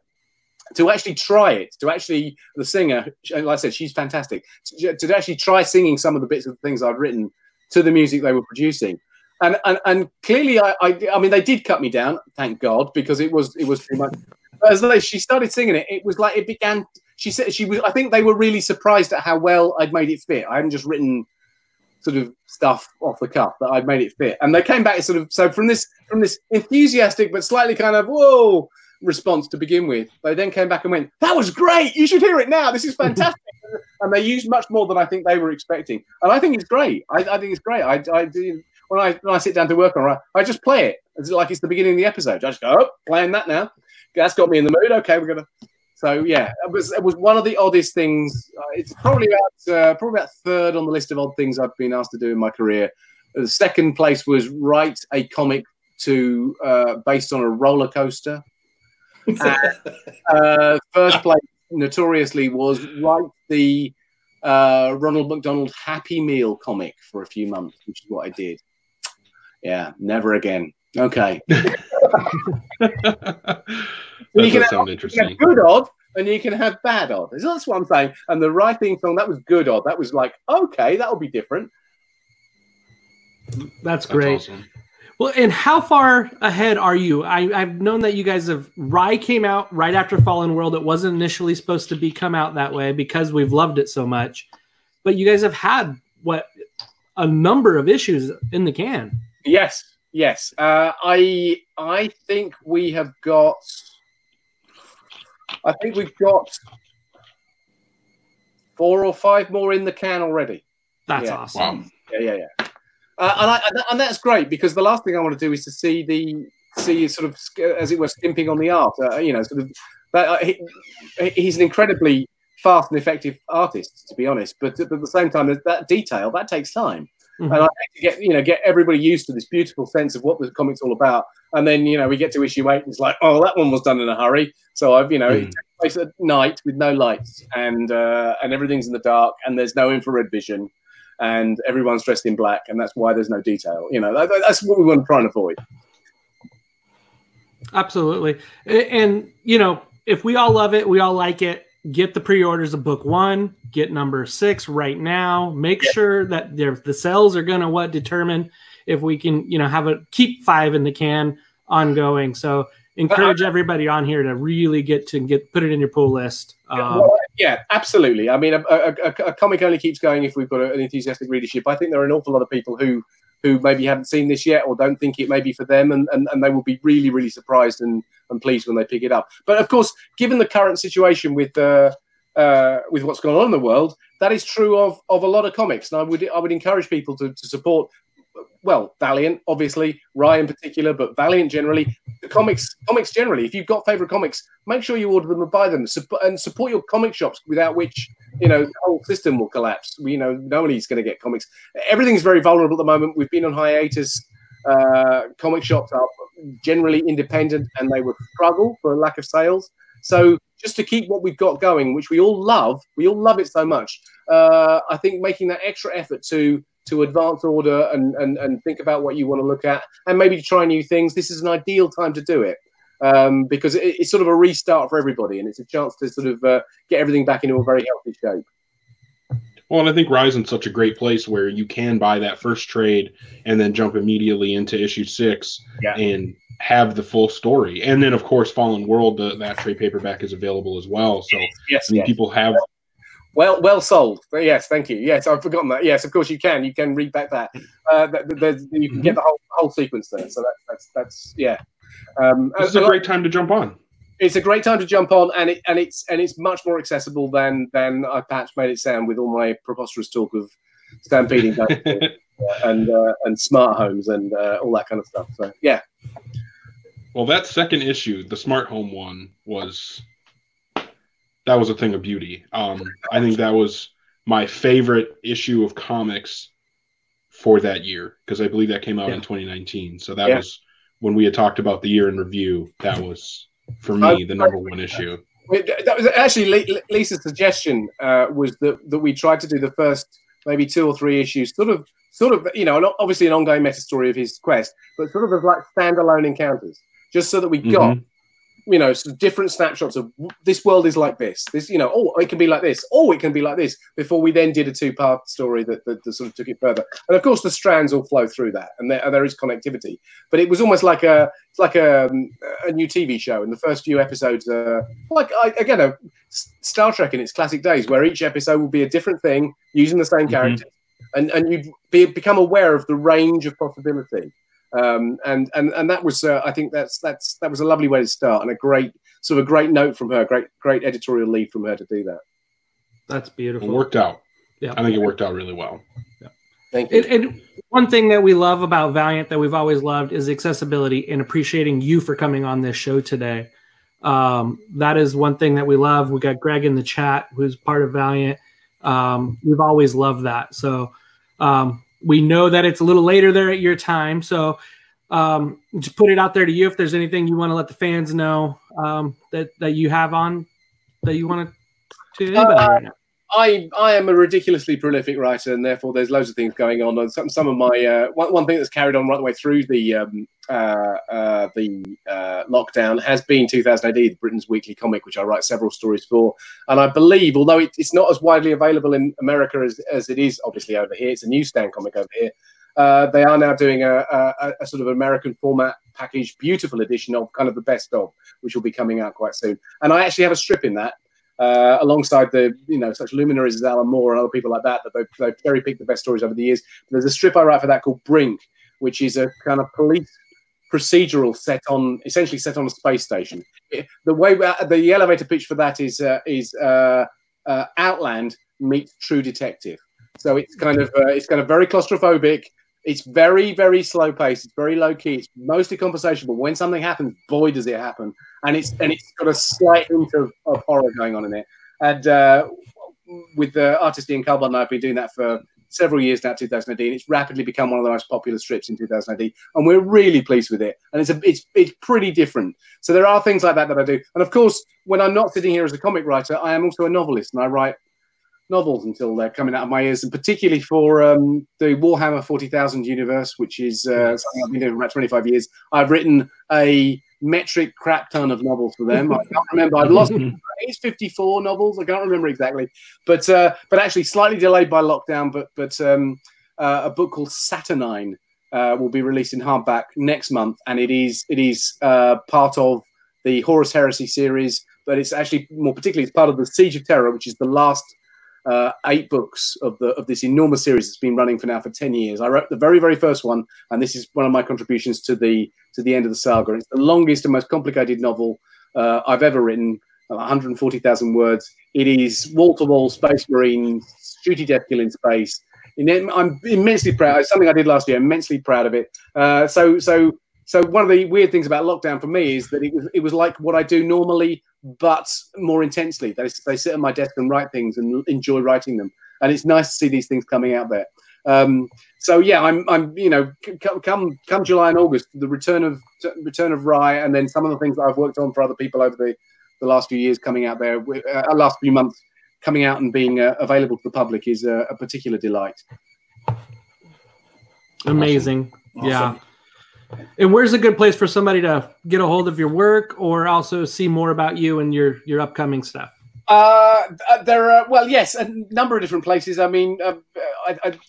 to actually try it, to actually the singer, like I said, she's fantastic. To, to actually try singing some of the bits of the things I'd written to the music they were producing, and and, and clearly, I, I, I mean, they did cut me down, thank God, because it was it was too much. As they, she started singing it, it was like it began. She said she was. I think they were really surprised at how well I'd made it fit. I hadn't just written sort of stuff off the cuff that I'd made it fit. And they came back sort of so from this from this enthusiastic but slightly kind of whoa response to begin with. They then came back and went, "That was great! You should hear it now. This is fantastic." and they used much more than I think they were expecting. And I think it's great. I, I think it's great. I, I do when I when I sit down to work on it, I just play it. It's like it's the beginning of the episode. I just go, oh, playing that now. That's got me in the mood. Okay, we're gonna. So yeah, it was it was one of the oddest things. Uh, it's probably about uh, probably about third on the list of odd things I've been asked to do in my career. The second place was write a comic to uh, based on a roller coaster. And, uh, first place notoriously was write the uh, Ronald McDonald Happy Meal comic for a few months, which is what I did. Yeah, never again. Okay. that you can sound have, interesting. good odd and you can have bad odd. That's what I'm saying. And the writing film, that was good odd. That was like, okay, that'll be different. That's great. That's awesome. Well, and how far ahead are you? I, have known that you guys have Rai came out right after Fallen World. It wasn't initially supposed to be come out that way because we've loved it so much. But you guys have had what a number of issues in the can. Yes, yes. Uh, I I think we have got. I think we've got four or five more in the can already. That's yeah. awesome. Wow. Yeah, yeah, yeah. Uh, and, I, and that's great because the last thing I want to do is to see the see sort of as it were skimping on the art. Uh, you know, sort of. But uh, he, he's an incredibly fast and effective artist, to be honest. But at the same time, that detail that takes time. Mm-hmm. And I to get you know get everybody used to this beautiful sense of what the comic's all about, and then you know we get to issue eight, and it's like, oh, that one was done in a hurry. So I've you know mm. it takes place at night with no lights, and uh, and everything's in the dark, and there's no infrared vision, and everyone's dressed in black, and that's why there's no detail. You know, that, that's what we want to try and avoid. Absolutely, and you know, if we all love it, we all like it. Get the pre-orders of book one. Get number six right now. Make yeah. sure that the sales are going to what determine if we can, you know, have a keep five in the can ongoing. So encourage everybody on here to really get to get put it in your pull list. Um, well, yeah, absolutely. I mean, a, a, a, a, comic only keeps going if we've got an enthusiastic readership. I think there are an awful lot of people who who maybe haven't seen this yet or don't think it may be for them, and, and, and they will be really, really surprised and, and pleased when they pick it up. But of course, given the current situation with uh, uh, with what's going on in the world, that is true of, of a lot of comics. And I would I would encourage people to, to support well, Valiant, obviously, Rai in particular, but Valiant generally, comics, comics generally. If you've got favorite comics, make sure you order them and buy them, and support your comic shops, without which you know the whole system will collapse. You know, nobody's going to get comics. Everything's very vulnerable at the moment. We've been on hiatus. Uh, comic shops are generally independent, and they will struggle for lack of sales. So just to keep what we've got going, which we all love, we all love it so much. Uh, I think making that extra effort to to advance order and, and, and think about what you want to look at and maybe to try new things, this is an ideal time to do it. Um, because it, it's sort of a restart for everybody and it's a chance to sort of uh, get everything back into a very healthy shape. Well, and I think Ryzen's such a great place where you can buy that first trade and then jump immediately into issue six yeah. and have the full story. And then, of course, Fallen World, the, that trade paperback is available as well. So yes, I mean, yes. people have well, well sold. Yes, thank you. Yes, I've forgotten that. Yes, of course you can. You can read back that. Uh, you can get the whole whole sequence there. So that, that's that's yeah. Um, this is a great time to jump on. It's a great time to jump on, and it and it's and it's much more accessible than than I perhaps made it sound with all my preposterous talk of stampeding and uh, and smart homes and uh, all that kind of stuff. So yeah. Well, that second issue, the smart home one, was that was a thing of beauty. Um, I think that was my favorite issue of comics for that year because I believe that came out yeah. in 2019. So that yeah. was when we had talked about the year in review. That was for me the number one issue. That was actually Lisa's suggestion uh, was that that we tried to do the first maybe two or three issues, sort of, sort of, you know, obviously an ongoing meta story of his quest, but sort of as like standalone encounters, just so that we got mm-hmm you know, different snapshots of this world is like this. This, you know, oh, it can be like this. Oh, it can be like this. Before we then did a two-part story that, that, that, sort of took it further. And of course, the strands all flow through that, and there, there is connectivity. But it was almost like a, it's like a, um, a new TV show. And the first few episodes, uh, like I, again, a Star Trek in its classic days, where each episode will be a different thing using the same mm-hmm. characters. and and you be, become aware of the range of possibility. Um, and and and that was uh, I think that's that's that was a lovely way to start and a great sort of a great note from her, great great editorial lead from her to do that. That's beautiful. It worked out. Yeah, I think it worked out really well. Yeah. Thank you. And, one thing that we love about Valiant that we've always loved is accessibility and appreciating you for coming on this show today. Um, that is one thing that we love. We got Greg in the chat, who's part of Valiant. Um, we've always loved that. So um, we know that it's a little later there at your time. So um, just put it out there to you if there's anything you want to let the fans know um, that that you have on that you want to to anybody uh, right now. I I am a ridiculously prolific writer, and therefore there's loads of things going on. And some some of my uh, one, one thing that's carried on right the way through the um, uh, uh, the uh, lockdown has been 2000 AD, Britain's weekly comic, which I write several stories for. And I believe, although it, it's not as widely available in America as, as it is obviously over here, it's a newsstand comic over here. Uh, they are now doing a, a, a sort of American format package, beautiful edition of kind of the best of, which will be coming out quite soon. And I actually have a strip in that uh, alongside the you know such luminaries as Alan Moore and other people like that that they've, they've cherry picked the best stories over the years. There's a strip I write for that called Brink, which is a kind of police procedural set on essentially set on a space station. The way uh, the elevator pitch for that is uh, is uh, uh, Outland meets True Detective. So it's kind of uh, it's kind of very claustrophobic. It's very very slow paced. It's very low key. It's mostly conversational. But when something happens, boy does it happen! And it's and it's got a slight hint of, of horror going on in it. And uh, with the artist Ian Culbard and I've been doing that for several years now, 2000 AD, and it's rapidly become one of the most popular strips in 2000 AD, and we're really pleased with it. And it's a, it's it's pretty different. So there are things like that that I do, and of course, when I'm not sitting here as a comic writer, I am also a novelist, and I write novels until they're coming out of my ears, and particularly for um, the Warhammer 40,000 universe, which is uh, something I've been doing for about 25 years. I've written a metric crap ton of novels for them. I can't remember. I've lost. it's 54 novels. I can't remember exactly, but uh, but actually slightly delayed by lockdown. But but um, uh, a book called Saturnine uh, will be released in hardback next month, and it is it is uh, part of the Horus Heresy series. But it's actually more particularly it's part of the Siege of Terra, which is the last uh, eight books of the of this enormous series that's been running for now for ten years. I wrote the very very first one, and this is one of my contributions to the to the end of the saga. It's the longest and most complicated novel uh, I've ever written, 140,000 words. It is wall to wall space marine, shooty death kill in space. I'm immensely proud. It's something I did last year. Immensely proud of it. Uh, so so so one of the weird things about lockdown for me is that it was it was like what I do normally but more intensely. They, they sit at my desk and write things and enjoy writing them. And it's nice to see these things coming out there. Um, so yeah, I'm, I'm, you know, come, come July and August, the return of return of Rai, and then some of the things that I've worked on for other people over the, the last few years coming out there, uh, last few months coming out and being uh, available to the public is a, a particular delight. Amazing, awesome. yeah. And where's a good place for somebody to get a hold of your work or also see more about you and your your upcoming stuff? Uh, uh there are well, yes, a number of different places. I mean, uh, I, I,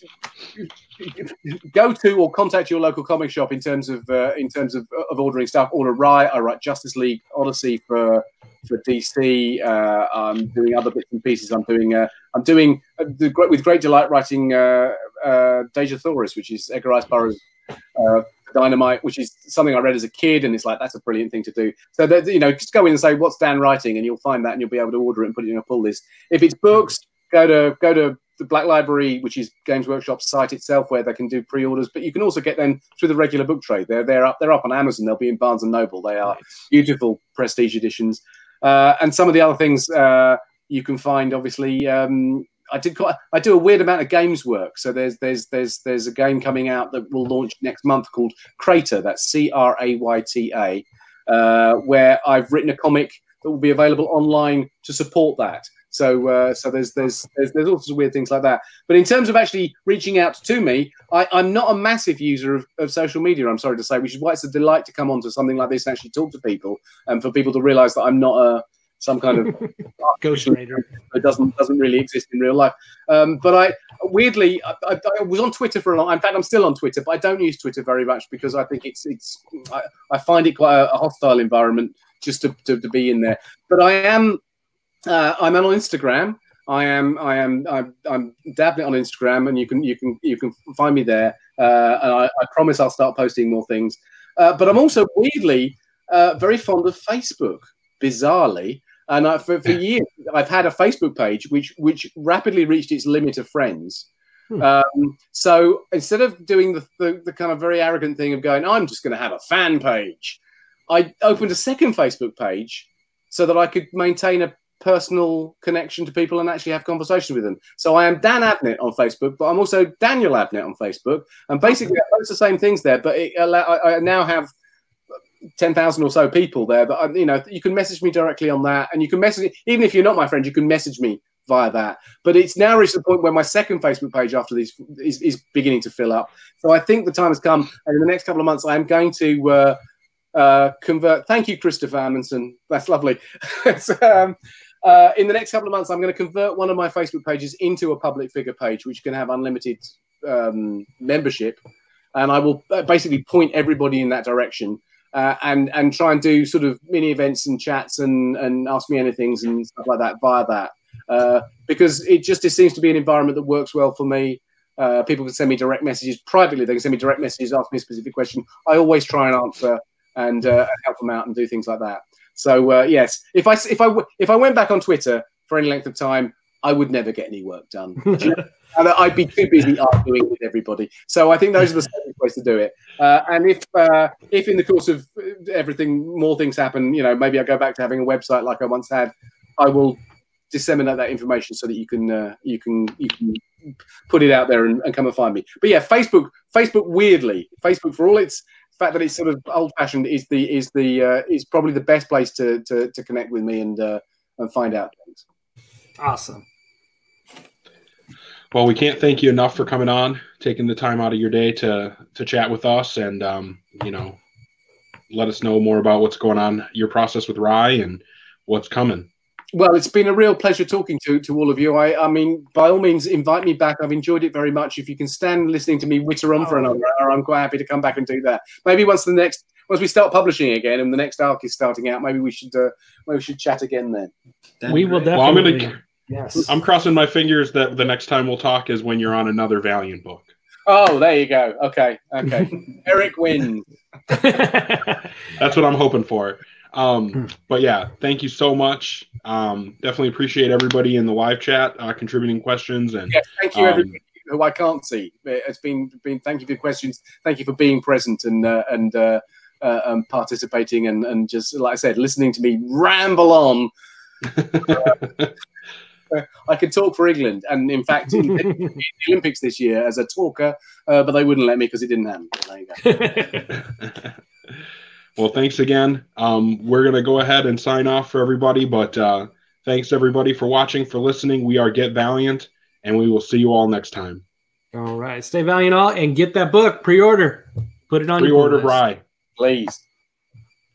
go to or contact your local comic shop in terms of uh, in terms of, of ordering stuff. Order Rai. I write Justice League Odyssey for for DC. Uh, I'm doing other bits and pieces. I'm doing uh, I'm doing uh, the, with great delight writing uh, uh, Dejah Thoris, which is Edgar Rice Burroughs' uh, Dynamite, which is something I read as a kid, and it's like that's a brilliant thing to do. So that you know, just go in and say what's Dan writing, and you'll find that, and you'll be able to order it and put it in a pull list. If it's books, go to go to the Black Library, which is Games Workshop's site itself, where they can do pre-orders. But you can also get them through the regular book trade. They're they're up they're up on Amazon. They'll be in Barnes and Noble. They are beautiful prestige editions. Uh, and some of the other things uh, you can find, obviously, um, I did quite, I do a weird amount of games work. So there's there's there's there's a game coming out that will launch next month called Crayta. That's C R A Y T A, uh, where I've written a comic that will be available online to support that. So uh, so there's, there's there's there's all sorts of weird things like that. But in terms of actually reaching out to me, I, am not a massive user of, of social media. I'm sorry to say, which is why it's a delight to come onto something like this and actually talk to people, and for people to realise that I'm not a some kind of ghost rider that doesn't doesn't really exist in real life. Um, but I weirdly I, I, I, was on Twitter for a long. In fact, I'm still on Twitter, but I don't use Twitter very much because I think it's it's I, I find it quite a, a hostile environment just to, to, to, be in there. But I am uh, I'm on Instagram. I am I am I'm, I'm dabbing on Instagram, and you can you can you can find me there. Uh, and I, I, promise I'll start posting more things. Uh, but I'm also weirdly uh, very fond of Facebook, bizarrely. And I, for, for years, I've had a Facebook page which which rapidly reached its limit of friends. Hmm. Um, so instead of doing the, the, the kind of very arrogant thing of going, I'm just going to have a fan page, I opened a second Facebook page so that I could maintain a personal connection to people and actually have conversation with them. So I am Dan Abnett on Facebook, but I'm also Daniel Abnett on Facebook, and basically it's the same things there. But it, I, I now have ten thousand or so people there. But you know, you can message me directly on that, and you can message even if you're not my friend, you can message me via that. But it's now reached the point where my second Facebook page after this is, is beginning to fill up. So I think the time has come, and in the next couple of months, I am going to. Uh, uh, convert. Thank you, Christopher Amundsen. That's lovely. um, uh, in the next couple of months, I'm going to convert one of my Facebook pages into a public figure page, which can have unlimited um, membership, and I will basically point everybody in that direction. Uh, and and try and do sort of mini events and chats and and ask me anything and stuff like that via that uh, because it just it seems to be an environment that works well for me. Uh, people can send me direct messages privately. They can send me direct messages, ask me a specific question. I always try and answer and uh, help them out and do things like that. So uh, yes, if I if I if I went back on Twitter for any length of time, I would never get any work done. and I'd be too busy arguing with everybody. So I think those are the safest ways to do it. Uh, and if uh, if in the course of everything more things happen, you know, maybe I go back to having a website like I once had. I will disseminate that information so that you can uh, you can you can put it out there and, and come and find me. But yeah, Facebook Facebook weirdly Facebook for all its fact that it's sort of old fashioned is the is the uh, is probably the best place to to, to connect with me and uh, and find out things. Awesome. Well, we can't thank you enough for coming on, taking the time out of your day to to chat with us, and um, you know, let us know more about what's going on, your process with Rai, and what's coming. Well, it's been a real pleasure talking to to all of you. I, I mean, by all means, invite me back. I've enjoyed it very much. If you can stand listening to me witter on for another hour, I'm quite happy to come back and do that. Maybe once the next, once we start publishing again and the next arc is starting out, maybe we should, uh, maybe we should chat again then. That'd we will definitely. Well, I'm gonna, yes. I'm crossing my fingers that the next time we'll talk is when you're on another Valiant book. Oh, there you go. Okay, okay. Eric wins. That's what I'm hoping for. Um, hmm. but yeah, thank you so much. Um, definitely appreciate everybody in the live chat uh, contributing questions and yes, thank you um, everybody who I can't see. It's been been thank you for questions. Thank you for being present and uh, and uh, uh, um, participating and and just like I said, listening to me ramble on. I could talk for England, and in fact, in, in the Olympics this year as a talker, uh, but they wouldn't let me because it didn't happen. There you go. Well, thanks again. Um, we're going to go ahead and sign off for everybody, but uh, thanks everybody for watching, for listening. We are Get Valiant, and we will see you all next time. All right. Stay valiant all and get that book. Pre order. Put it on Pre order, Rai. Please.